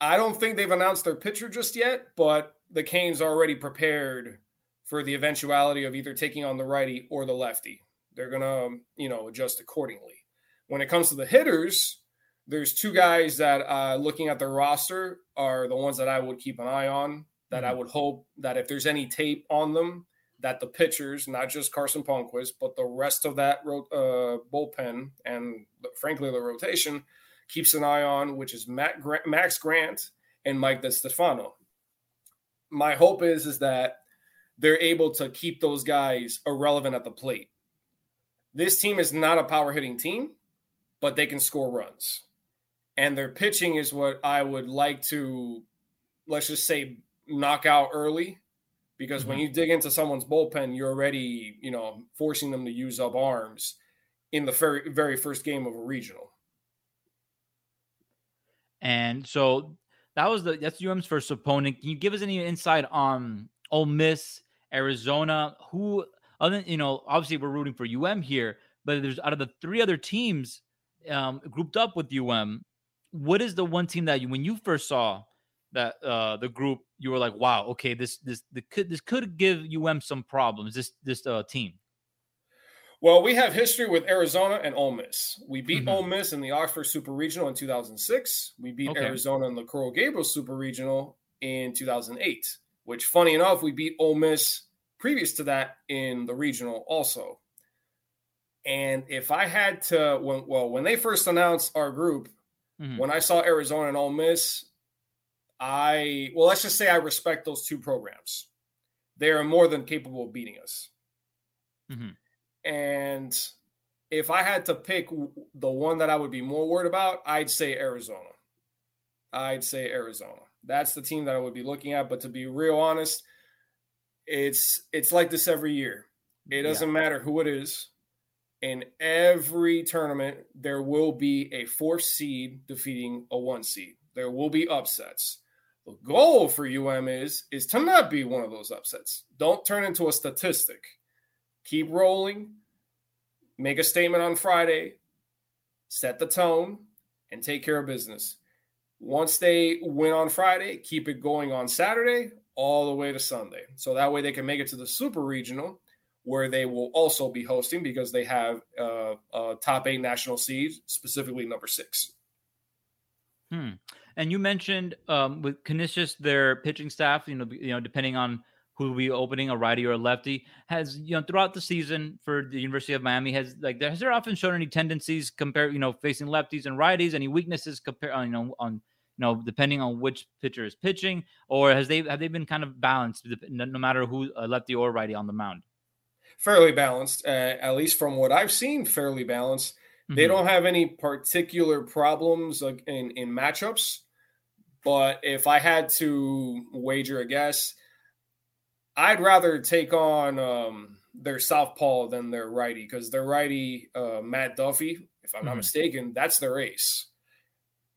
Speaker 2: I don't think they've announced their pitcher just yet, but the Canes are already prepared for the eventuality of either taking on the righty or the lefty. They're going to, you know, adjust accordingly. When it comes to the hitters, there's two guys that, uh, looking at the roster, are the ones that I would keep an eye on. That mm-hmm. I would hope that if there's any tape on them, that the pitchers, not just Carson Palmquist, but the rest of that uh, bullpen and frankly the rotation, keeps an eye on, which is Matt Max Grant and Mike DeStefano my hope is is that they're able to keep those guys irrelevant at the plate. This team is not a power hitting team, but they can score runs. and their pitching is what I would like to, let's just say, knock out early. Because mm-hmm. when you dig into someone's bullpen, you're already, you know, forcing them to use up arms in the very, very first game of a regional.
Speaker 1: And so that was the that's UM's first opponent. Can you give us any insight on Ole Miss, Arizona? Who other you know, obviously we're rooting for UM here, but there's out of the three other teams um, grouped up with UM, what is the one team that you when you first saw that uh the group you were like wow okay this this the could this could give um some problems this this uh team
Speaker 2: well we have history with arizona and Ole miss we beat mm-hmm. Ole miss in the oxford super regional in 2006 we beat okay. arizona in the coral gables super regional in 2008 which funny enough we beat Ole miss previous to that in the regional also and if i had to when well when they first announced our group Mm-hmm. When I saw Arizona and Ole Miss, I well, let's just say I respect those two programs. They are more than capable of beating us. Mm-hmm. And if I had to pick the one that I would be more worried about, I'd say Arizona. I'd say Arizona. That's the team that I would be looking at. But to be real honest, it's it's like this every year. It doesn't yeah. matter who it is in every tournament, there will be a fourth seed defeating a one seed. There will be upsets. The goal for UM is is to not be one of those upsets. Don't turn into a statistic. Keep rolling. Make a statement on Friday. Set the tone and take care of business. Once they win on Friday, keep it going on Saturday all the way to Sunday. So that way they can make it to the super regional where they will also be hosting because they have uh, a top eight national seed, specifically number six.
Speaker 1: Hmm. And you mentioned um, with Canisius, their pitching staff, you know, you know, depending on who will be opening, a righty or a lefty, has you know throughout the season for the University of Miami has like has there often shown any tendencies compared you know facing lefties and righties, any weaknesses compared uh, you know on you know depending on which pitcher is pitching, or has they have they been kind of balanced no matter who a lefty or righty on the mound?
Speaker 2: fairly balanced, uh, at least from what I've seen, fairly balanced. Mm-hmm. They don't have any particular problems like in, in matchups. But if I had to wager a guess, I'd rather take on um, their southpaw than their righty because their righty, uh, Matt Duffy, if I'm mm-hmm. not mistaken, that's their ace.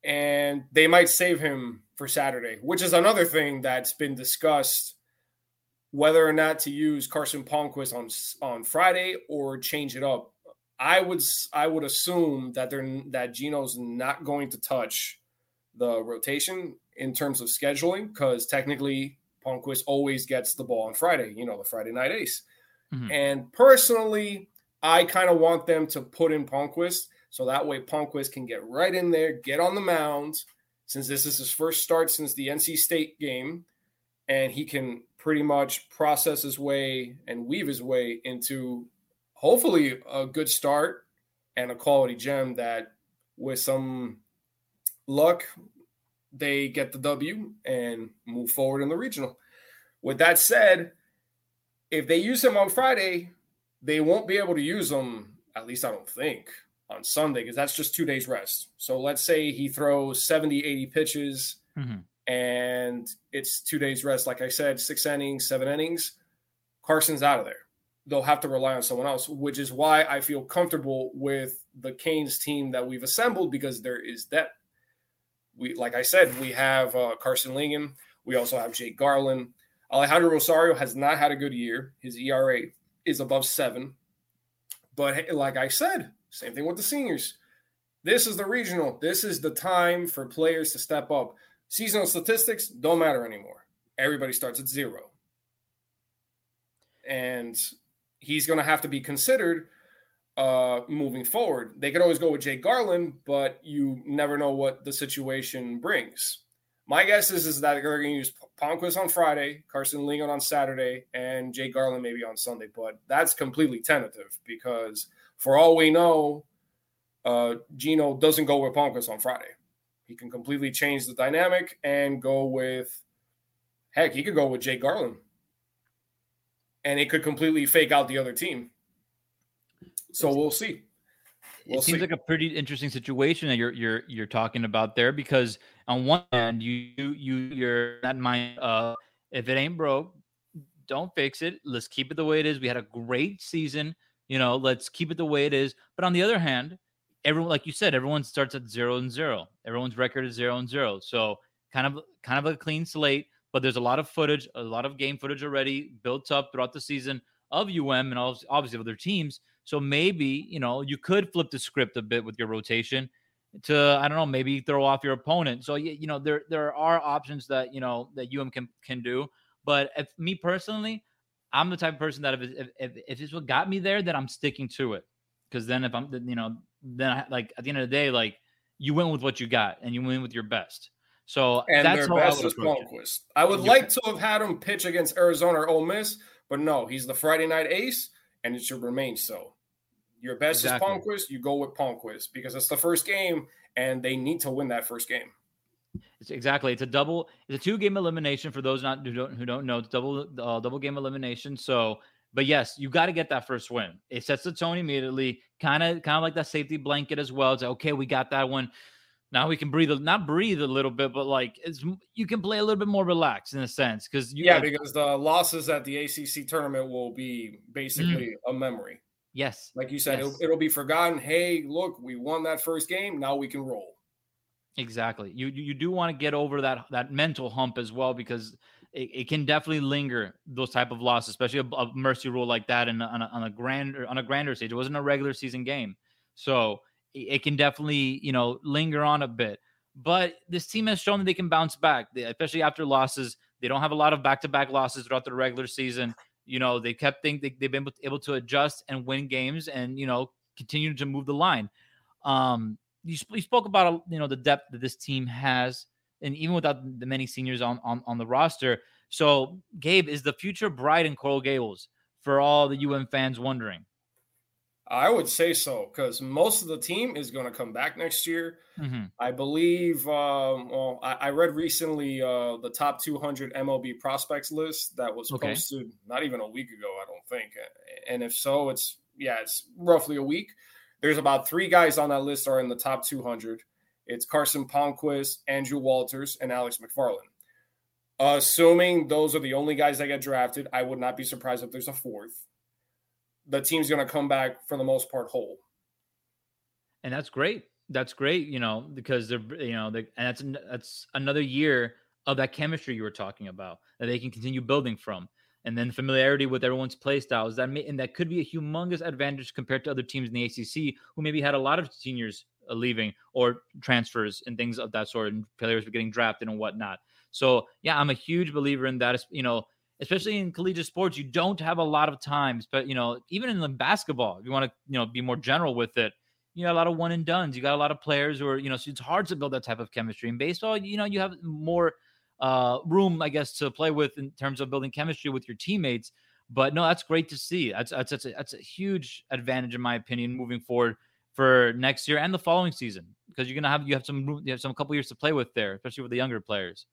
Speaker 2: And they might save him for Saturday, which is another thing that's been discussed whether or not to use Carson Palmquist on on Friday or change it up. I would I would assume that they're that Gino's not going to touch the rotation in terms of scheduling because technically Palmquist always gets the ball on Friday. You know the Friday night ace. Mm-hmm. And personally, I kind of want them to put in Palmquist so that way Palmquist can get right in there, get on the mound. Since this is his first start since the NC State game, and he can pretty much process his way and weave his way into hopefully a good start and a quality gem that with some luck they get the W and move forward in the regional. With that said, if they use him on Friday, they won't be able to use him, at least I don't think, on Sunday, because that's just two days rest. So let's say he throws 70, 80 pitches. Mm-hmm and it's two days rest. Like I said, six innings, seven innings. Carson's out of there. They'll have to rely on someone else, which is why I feel comfortable with the Canes team that we've assembled because there is depth. We, like I said, we have uh, Karson Ligon. We also have Jake Garland. Alejandro Rosario has not had a good year. His ERA is above seven. But like I said, same thing with the seniors. This is the regional. This is the time for players to step up. Seasonal statistics don't matter anymore. Everybody starts at zero. And he's going to have to be considered uh, moving forward. They could always go with Jake Garland, but you never know what the situation brings. My guess is, is that they're going to use Palmquist on Friday, Karson Ligon on Saturday, and Jake Garland maybe on Sunday. But that's completely tentative because for all we know, uh, Gino doesn't go with Palmquist on Friday. He can completely change the dynamic and go with, heck, he could go with Jake Garland. And it could completely fake out the other team. So we'll see.
Speaker 1: We'll it seems see. like a pretty interesting situation that you're you're you're talking about there because on one hand you you you're that mind uh if it ain't broke, don't fix it. Let's keep it the way it is. We had a great season, you know, let's keep it the way it is. But on the other hand, everyone like you said, everyone starts at zero and zero. Everyone's record is zero and zero. So kind of kind of a clean slate, but there's a lot of footage, a lot of game footage already built up throughout the season of UM and obviously other teams. So maybe, you know, you could flip the script a bit with your rotation to I don't know, maybe throw off your opponent. So you know, there there are options that, you know, that UM can can do. But if me personally, I'm the type of person that if if if, if it's what got me there, then I'm sticking to it. Because then if I'm you know, then I, like at the end of the day, like you win with what you got and you win with your best. So
Speaker 2: and that's their best is Palmquist. I would like to have had him pitch against Arizona or Ole Miss, but no, he's the Friday night ace, and it should remain so. Your best exactly. is Palmquist. You go with Palmquist because it's the first game, and they need to win that first game.
Speaker 1: It's exactly. It's a double. It's a two game elimination for those not who don't who don't know. It's double uh, double game elimination. So, but yes, you got to get that first win. It sets the tone immediately. Kind of kind of like that safety blanket as well. It's like, okay, we got that one. Now we can breathe, not breathe a little bit, but like it's you can play a little bit more relaxed in a sense because
Speaker 2: yeah, like, because the losses at the ACC tournament will be basically mm. a memory.
Speaker 1: Yes.
Speaker 2: Like you said, yes. it'll, it'll, be forgotten. Hey, look, we won that first game. Now we can roll.
Speaker 1: Exactly. You you do want to get over that that mental hump as well because it, it can definitely linger those type of losses, especially a, a mercy rule like that in, on, a, on a grander on a grander stage. It wasn't a regular season game, so it, can definitely you know linger on a bit. But this team has shown that they can bounce back, especially after losses. They don't have a lot of back to back losses throughout the regular season. You know, they kept think they, they've been able to adjust and win games and, you know, continue to move the line. Um, you, you spoke about, you know, the depth that this team has, and even without the many seniors on, on, on the roster. So, Gabe, is the future bright in Coral Gables for all the UM fans wondering?
Speaker 2: I would say so because most of the team is going to come back next year. Mm-hmm. I believe. Um, well, I, I, read recently uh, the top 200 MLB prospects list that was okay. posted not even a week ago. I don't think, and if so, it's yeah, it's roughly a week. There's about three guys on that list are in the top 200. It's Carson Palmquist, Andrew Walters, and Alex McFarlane. assuming those are the only guys that get drafted, I would not be surprised if there's a fourth the team's going to come back for the most part whole.
Speaker 1: And that's great. That's great, you know, because they're, you know, they, and that's that's another year of that chemistry you were talking about that they can continue building from, and then familiarity with everyone's play styles. That may, and that could be a humongous advantage compared to other teams in the ACC who maybe had a lot of seniors uh, leaving or transfers and things of that sort, and players were getting drafted and whatnot. So yeah, I'm a huge believer in that. You know, especially in collegiate sports, you don't have a lot of times. But you know, even in the basketball, if you want to, you know, be more general with it, you got a lot of one and dones. You got a lot of players who are, you know, so it's hard to build that type of chemistry. In baseball, you know, you have more uh, room, I guess, to play with in terms of building chemistry with your teammates. But no, that's great to see. That's that's that's a, that's a huge advantage, in my opinion, moving forward for next year and the following season because you're gonna have you have some you have some couple years to play with there, especially with the younger players.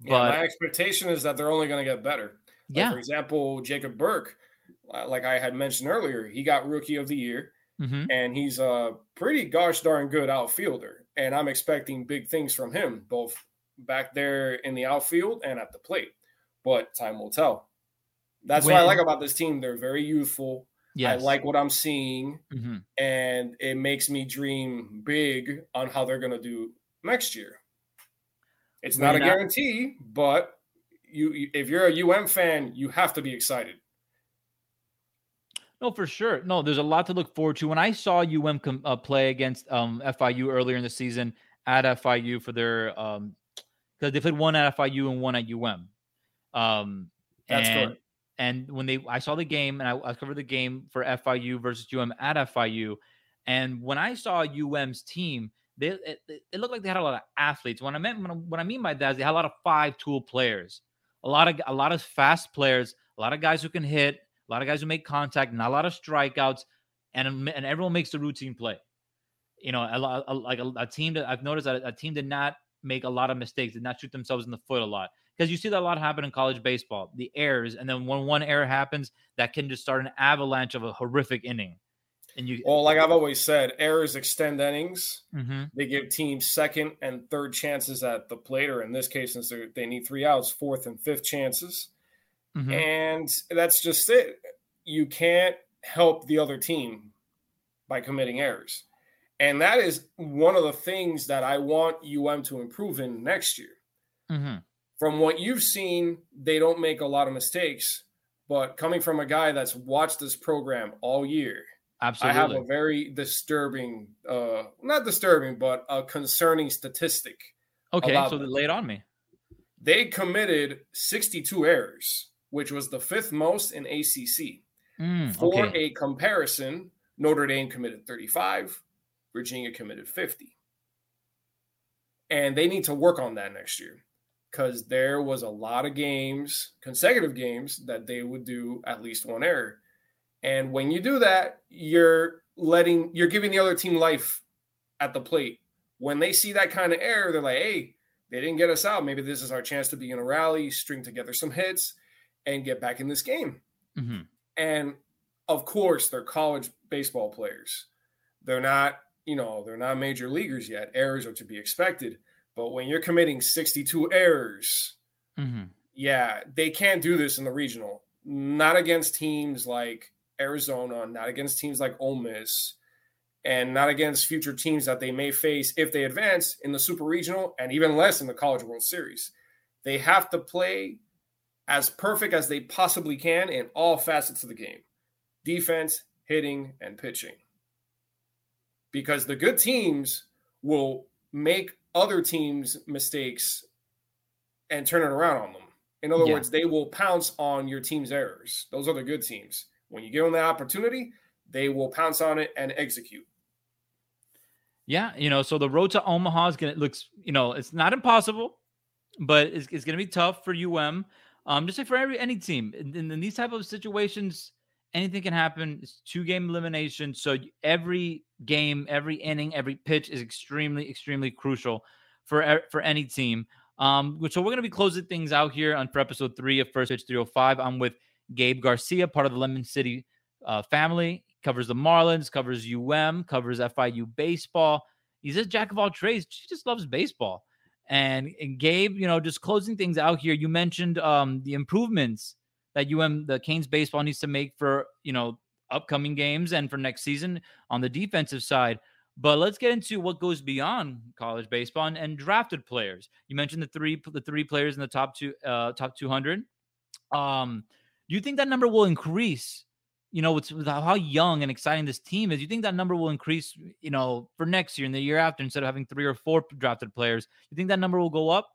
Speaker 2: But yeah, my expectation is that they're only going to get better. Like, yeah. For example, Jacob Burke, like I had mentioned earlier, he got Rookie of the Year, mm-hmm. and he's a pretty gosh darn good outfielder. And I'm expecting big things from him, both back there in the outfield and at the plate. But time will tell. That's when, what I like about this team. They're very youthful. Yes. I like what I'm seeing, mm-hmm. and it makes me dream big on how they're going to do next year. It's not a guarantee, but you if you're a UM fan, you have to be excited.
Speaker 1: No, for sure. No, there's a lot to look forward to. When I saw UM com- uh, play against um, FIU earlier in the season at FIU for their um because they played one at FIU and one at UM. Um, That's and, good. And when they, I saw the game and I, I covered the game for FIU versus UM at FIU, and when I saw UM's team, they it, it, looked like they had a lot of athletes. What I meant what I mean by that is they had a lot of five tool players, a lot of a lot of fast players, a lot of guys who can hit, a lot of guys who make contact, not a lot of strikeouts, and um, and everyone makes the routine play. You know, a, lot like a, a, team that I've noticed that a team did not make a lot of mistakes, did not shoot themselves in the foot a lot. Because you see that a lot happen in college baseball, the errors, and then when one error happens, that can just start an avalanche of a horrific inning. And you,
Speaker 2: well, like I've always said, errors extend innings. Mm-hmm. They give teams second and third chances at the plate, or in this case, since they need three outs, fourth and fifth chances. Mm-hmm. And that's just it. You can't help the other team by committing errors. And that is one of the things that I want UM to improve in next year. Mm-hmm. From what you've seen, they don't make a lot of mistakes. But coming from a guy that's watched this program all year,
Speaker 1: Absolutely.
Speaker 2: I have a very disturbing, uh, not disturbing, but a concerning statistic.
Speaker 1: Okay, so lay it on me.
Speaker 2: They committed 62 errors, which was the fifth most in ACC. Mm, For okay. a comparison, Notre Dame committed 35, Virginia committed 50. And they need to work on that next year because there was a lot of games, consecutive games, that they would do at least one error. And when you do that, you're letting you're giving the other team life at the plate. When they see that kind of error, they're like, hey, they didn't get us out. Maybe this is our chance to be in a rally, string together some hits, and get back in this game. Mm-hmm. And of course, they're college baseball players. They're not, you know, they're not major leaguers yet. Errors are to be expected. But when you're committing 62 errors, mm-hmm. yeah, they can't do this in the regional. Not against teams like Arizona, not against teams like Ole Miss, and not against future teams that they may face if they advance in the Super Regional and even less in the College World Series. They have to play as perfect as they possibly can in all facets of the game defense, hitting, and pitching. Because the good teams will make other teams' mistakes and turn it around on them. In other yeah. words, they will pounce on your team's errors. Those are the good teams. When you give them the opportunity, they will pounce on it and execute.
Speaker 1: Yeah, you know, so the road to Omaha is gonna looks, you know, it's not impossible, but it's, it's gonna be tough for UM. Um, just like for every any team in, in, these type of situations, anything can happen. It's two game elimination, so every game, every inning, every pitch is extremely, extremely crucial for for any team. Um, so we're gonna be closing things out here on for episode three of First Pitch 305. I'm with Gabe Garcia, part of the Lemon City uh, family, covers the Marlins, covers UM, covers FIU baseball. He's a jack of all trades. She just loves baseball. And, and Gabe, you know, just closing things out here. You mentioned um, the improvements that UM, the Canes baseball needs to make for you know upcoming games and for next season on the defensive side. But let's get into what goes beyond college baseball and, and drafted players. You mentioned the three the three players in the top two uh, top two hundred. Um, do you think that number will increase? You know, with, with how young and exciting this team is, you think that number will increase? You know, for next year and the year after, instead of having three or four drafted players, you think that number will go up?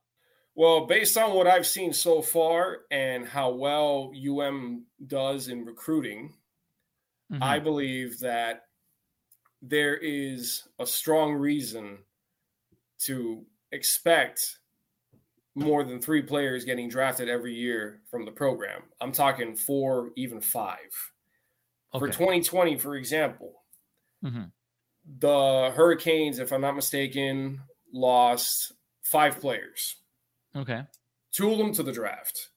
Speaker 2: Well, based on what I've seen so far and how well UM does in recruiting, mm-hmm. I believe that there is a strong reason to expect more than three players getting drafted every year from the program. I'm talking four, even five. Okay. For 2020, for example, mm-hmm. the Hurricanes, if I'm not mistaken, lost five players.
Speaker 1: Okay.
Speaker 2: Two of them to the draft.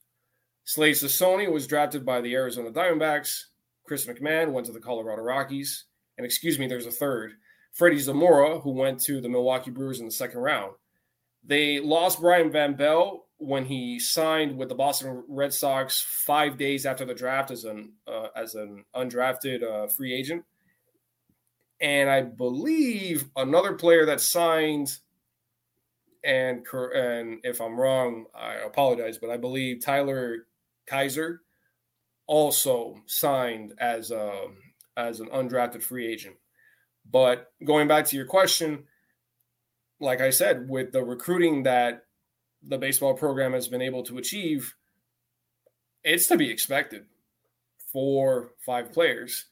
Speaker 2: Slade Cecconi was drafted by the Arizona Diamondbacks. Chris McMahon went to the Colorado Rockies. And excuse me, there's a third. Freddie Zamora, who went to the Milwaukee Brewers in the second round. They lost Brian Van Belle when he signed with the Boston Red Sox five days after the draft as an uh, as an undrafted uh, free agent. And I believe another player that signed, and and if I'm wrong, I apologize, but I believe Tyler Kaiser also signed as a um, as an undrafted free agent. But going back to your question, like I said, with the recruiting that the baseball program has been able to achieve, it's to be expected. for five players.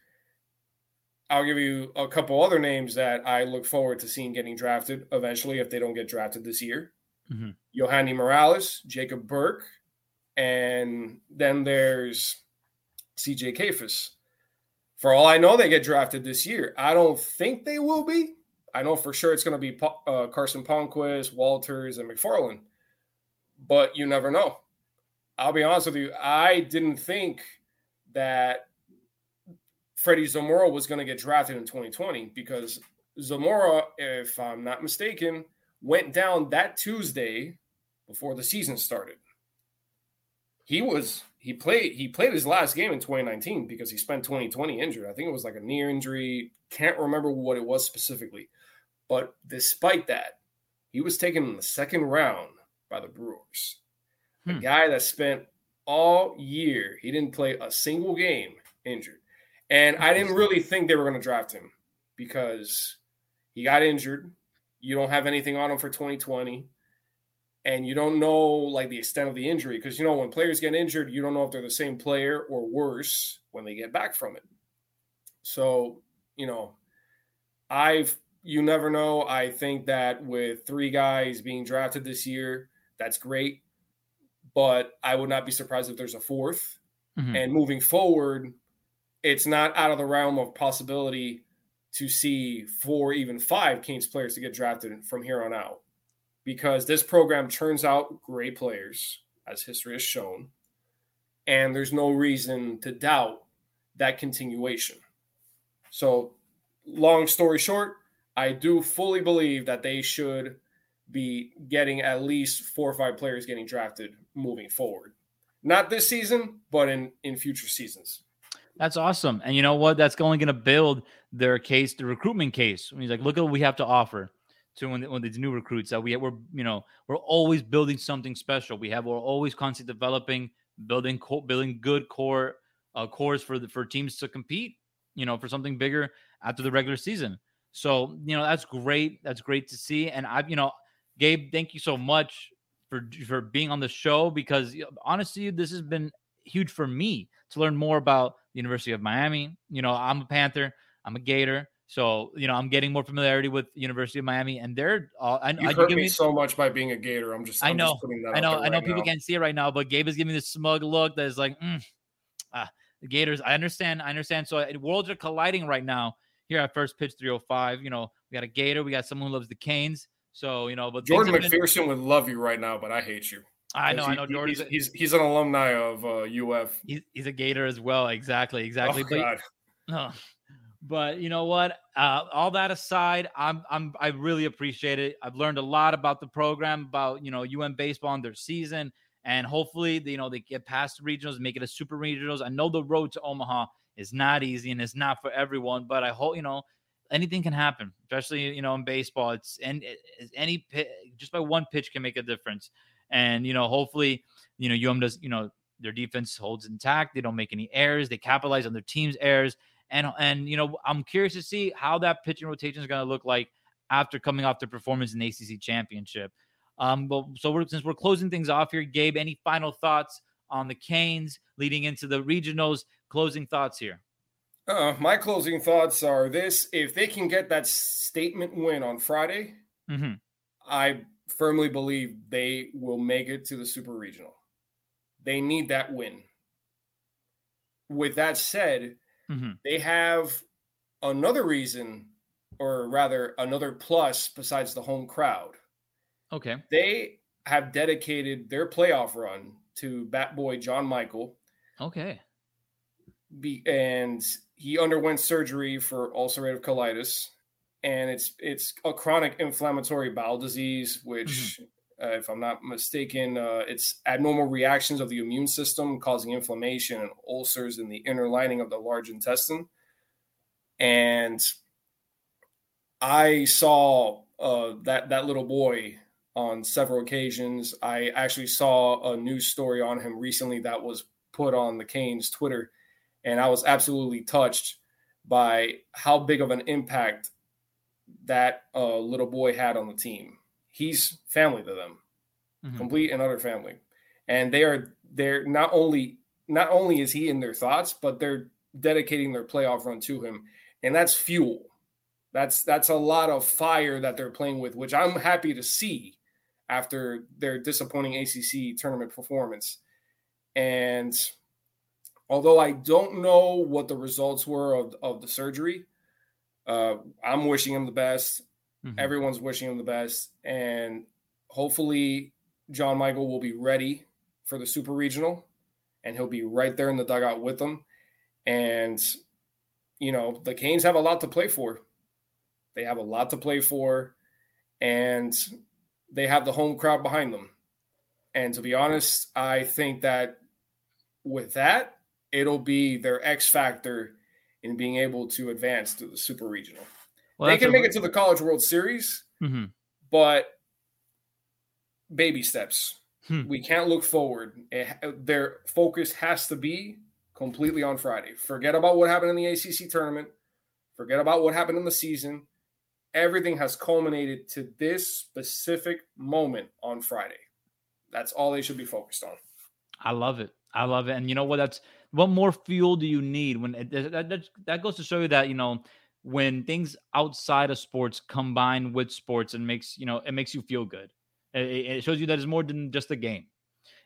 Speaker 2: I'll give you a couple other names that I look forward to seeing getting drafted eventually if they don't get drafted this year. mm Morales, Jacob Burke, and then there's CJ Kayfus. For all I know, they get drafted this year. I don't think they will be, I know for sure it's going to be uh, Carson Palmquist, Walters, and McFarlane, but you never know. I'll be honest with you. I didn't think that Freddie Zamora was going to get drafted in 2020 because Zamora, if I'm not mistaken, went down that Tuesday before the season started. He was he played he played his last game in 2019 because he spent 2020 injured. I think it was like a knee injury. Can't remember what it was specifically. But despite that, he was taken in the second round by the Brewers. Hmm. A guy that spent all year, he didn't play a single game injured. And I didn't really think they were going to draft him because he got injured. You don't have anything on him for 2020. And you don't know like the extent of the injury because you know when players get injured, you don't know if they're the same player or worse when they get back from it. So, you know, I've you never know. I think that with three guys being drafted this year, that's great. But I would not be surprised if there's a 4th mm-hmm. And moving forward, it's not out of the realm of possibility to see four, even five Kings players to get drafted from here on out. Because this program turns out great players, as history has shown. And there's no reason to doubt that continuation. So, long story short, I do fully believe that they should be getting at least four or five players getting drafted moving forward. Not this season, but in in future seasons.
Speaker 1: That's awesome. And you know what? That's only going to build their case, the recruitment case. I mean, he's like, look at what we have to offer to when, when these new recruits that we we're you know we're always building something special. We have we're always constantly developing, building building good core uh, cores for the for teams to compete. You know, for something bigger after the regular season. So, you know, that's great. That's great to see. And I've you know, Gabe, thank you so much for for being on the show because honestly, this has been huge for me to learn more about the University of Miami. You know, I'm a Panther, I'm a Gator. So you know, I'm getting more familiarity with University of Miami, and they're all. I,
Speaker 2: you hurt me, me so much by being a Gator. I'm just.
Speaker 1: I'm i know.
Speaker 2: Just
Speaker 1: I know. I know. People can't see it right now, but Gabe is giving me this smug look that is like, mm, ah, the Gators. I understand. I understand. So worlds are colliding right now here at First Pitch 305. You know, we got a Gator, we got someone who loves the Canes. So you know, but
Speaker 2: Jordan McPherson been... would love you right now, but I hate you.
Speaker 1: I know, he, I know. Jordan,
Speaker 2: he's, he's, he's an alumni of uh, UF.
Speaker 1: He's, he's a Gator as well. Exactly, exactly. Oh, but, God. but you know what? Uh, all that aside, I'm I'm I really appreciate it. I've learned a lot about the program, about you know UM baseball and their season, and hopefully you know they get past the regionals, make it a super regionals. I know the road to Omaha is not easy and it's not for everyone. But I hope you know anything can happen, especially you know in baseball. It's and any just by one pitch can make a difference. And you know, hopefully, you know UM does you know their defense holds intact. They don't make any errors. They capitalize on their team's errors. And and you know, I'm curious to see how that pitching rotation is going to look like after coming off the performance in the ACC championship. Um, but so we're, since we're closing things off here, Gabe, any final thoughts on the Canes leading into the regionals? Closing thoughts here.
Speaker 2: Uh, my closing thoughts are this: if they can get that statement win on Friday, mm-hmm. I firmly believe they will make it to the Super Regional. They need that win. With that said, mm-hmm. they have another reason, or rather, another plus besides the home crowd.
Speaker 1: Okay.
Speaker 2: They have dedicated their playoff run to Bat Boy John Michael.
Speaker 1: Okay
Speaker 2: be, and he underwent surgery for ulcerative colitis, and it's it's a chronic inflammatory bowel disease, which, mm-hmm. uh, if I'm not mistaken, uh, it's abnormal reactions of the immune system causing inflammation and ulcers in the inner lining of the large intestine. And I saw uh, that that little boy on several occasions. I actually saw a news story on him recently that was put on the Canes Twitter and I was absolutely touched by how big of an impact that uh, little boy had on the team. He's family to them, mm-hmm. complete and utter family, and they are they're not only not only is he in their thoughts, but they're dedicating their playoff run to him, and that's fuel. That's that's a lot of fire that they're playing with, which I'm happy to see after their disappointing ACC tournament performance. And although I don't know what the results were of, of the surgery, uh, I'm wishing him the best. Mm-hmm. Everyone's wishing him the best. And hopefully, John Michael will be ready for the super regional and he'll be right there in the dugout with them. And you know, the Canes have a lot to play for. They have a lot to play for, and they have the home crowd behind them. And to be honest, I think that with that, it'll be their X factor in being able to advance to the super regional. Well, they can make it to the College World Series, mm-hmm. but baby steps. Hmm. We can't look forward. It, their focus has to be completely on Friday. Forget about what happened in the ACC tournament. Forget about what happened in the season. Everything has culminated to this specific moment on Friday. That's all they should be focused on.
Speaker 1: I love it. I love it. And you know what? That's what more fuel do you need when it, that, that, that goes to show you that, you know, when things outside of sports combine with sports and makes, you know, it makes you feel good. It, it shows you that it's more than just a game.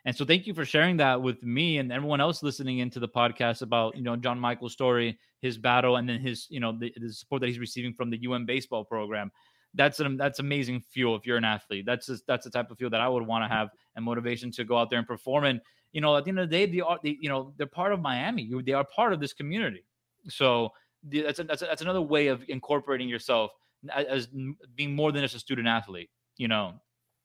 Speaker 1: And so thank you for sharing that with me and everyone else listening into the podcast about, you know, John Michael's story, his battle, and then his, you know, the, the support that he's receiving from the UM baseball program. That's an, that's amazing fuel if you're an athlete. That's just, that's the type of fuel that I would want to have and motivation to go out there and perform. And, you know, at the end of the day, they are, they, you know, they're part of Miami. They are part of this community. So that's, a, that's, a, that's another way of incorporating yourself as being more than just a student athlete, you know,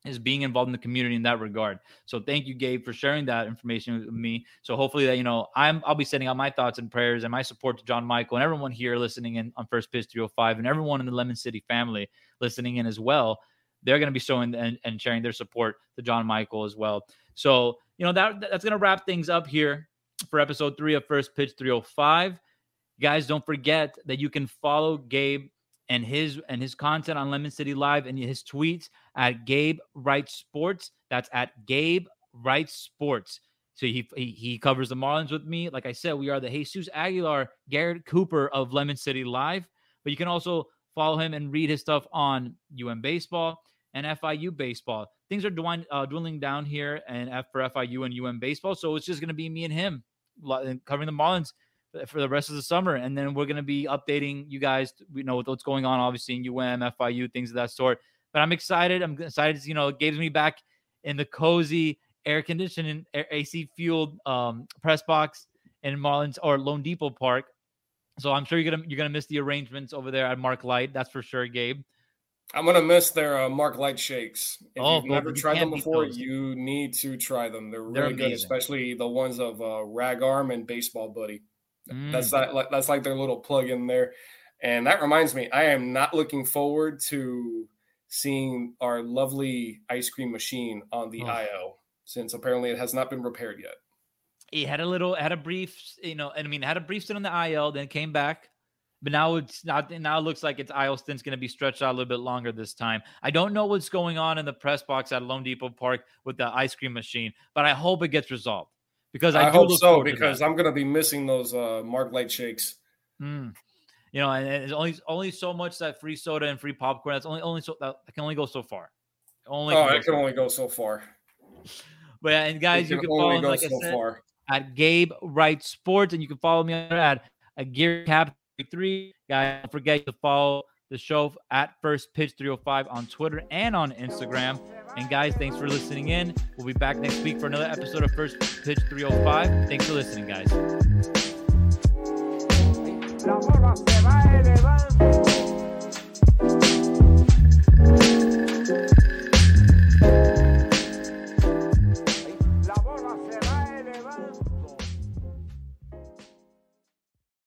Speaker 1: is being involved in the community in that regard. So thank you, Gabe, for sharing that information with me. So hopefully that you know I'm I'll be sending out my thoughts and prayers and my support to John Michael and everyone here listening in on First Pitch 305 and everyone in the Lemon City family listening in as well. They're going to be showing and, and sharing their support to John Michael as well. So you know that that's to wrap things up here for episode three of First Pitch 305. Guys, don't forget that you can follow Gabe and his and his content on Lemon City Live and his tweets at Gabe Writes Sports. That's at Gabe Writes Sports. So he, he he covers the Marlins with me. Like I said, we are the Jesus Aguilar, Garrett Cooper of Lemon City Live. But you can also follow him and read his stuff on UM baseball and FIU baseball. Things are dwindling, uh, dwindling down here and F for FIU and UM baseball. So it's just going to be me and him covering the Marlins for the rest of the summer. And then we're going to be updating you guys. We know what's going on, obviously, in UM, FIU, things of that sort. But I'm excited. I'm excited. You know, it gives me back in the cozy, air conditioning, AC fueled um, press box in Marlins or loanDepot Park. So I'm sure you're gonna you're gonna miss the arrangements over there at Mark Light. That's for sure, Gabe.
Speaker 2: I'm gonna miss their uh, Mark Light shakes. If oh, you've never tried them before, you need to try them. They're really They're good, especially the ones of uh, Rag Arm and Baseball Buddy. Mm. That's that. That's like their little plug in there. And that reminds me, I am not looking forward to seeing our lovely ice cream machine on the oh. IO since apparently it has not been repaired yet.
Speaker 1: He had a little, had a brief, you know, and I mean, had a brief stint on the IL, then came back, but now it's not. Now it looks like its IL stint's going to be stretched out a little bit longer this time. I don't know what's going on in the press box at loanDepot Park with the ice cream machine, but I hope it gets resolved because I,
Speaker 2: I hope so because I'm going to be missing those uh, Mark Light shakes.
Speaker 1: Mm. You know, and it's only only so much that free soda and free popcorn. That's only only so that can only go so far.
Speaker 2: Only oh, it can only go so far.
Speaker 1: But yeah, and guys, can you can follow me like so I said far. at Gabe Writes Sports, and you can follow me at a Gear Cap Three. Guys, don't forget to follow the show at First Pitch 305 on Twitter and on Instagram. And guys, thanks for listening in. We'll be back next week for another episode of First Pitch 305. Thanks for listening, guys.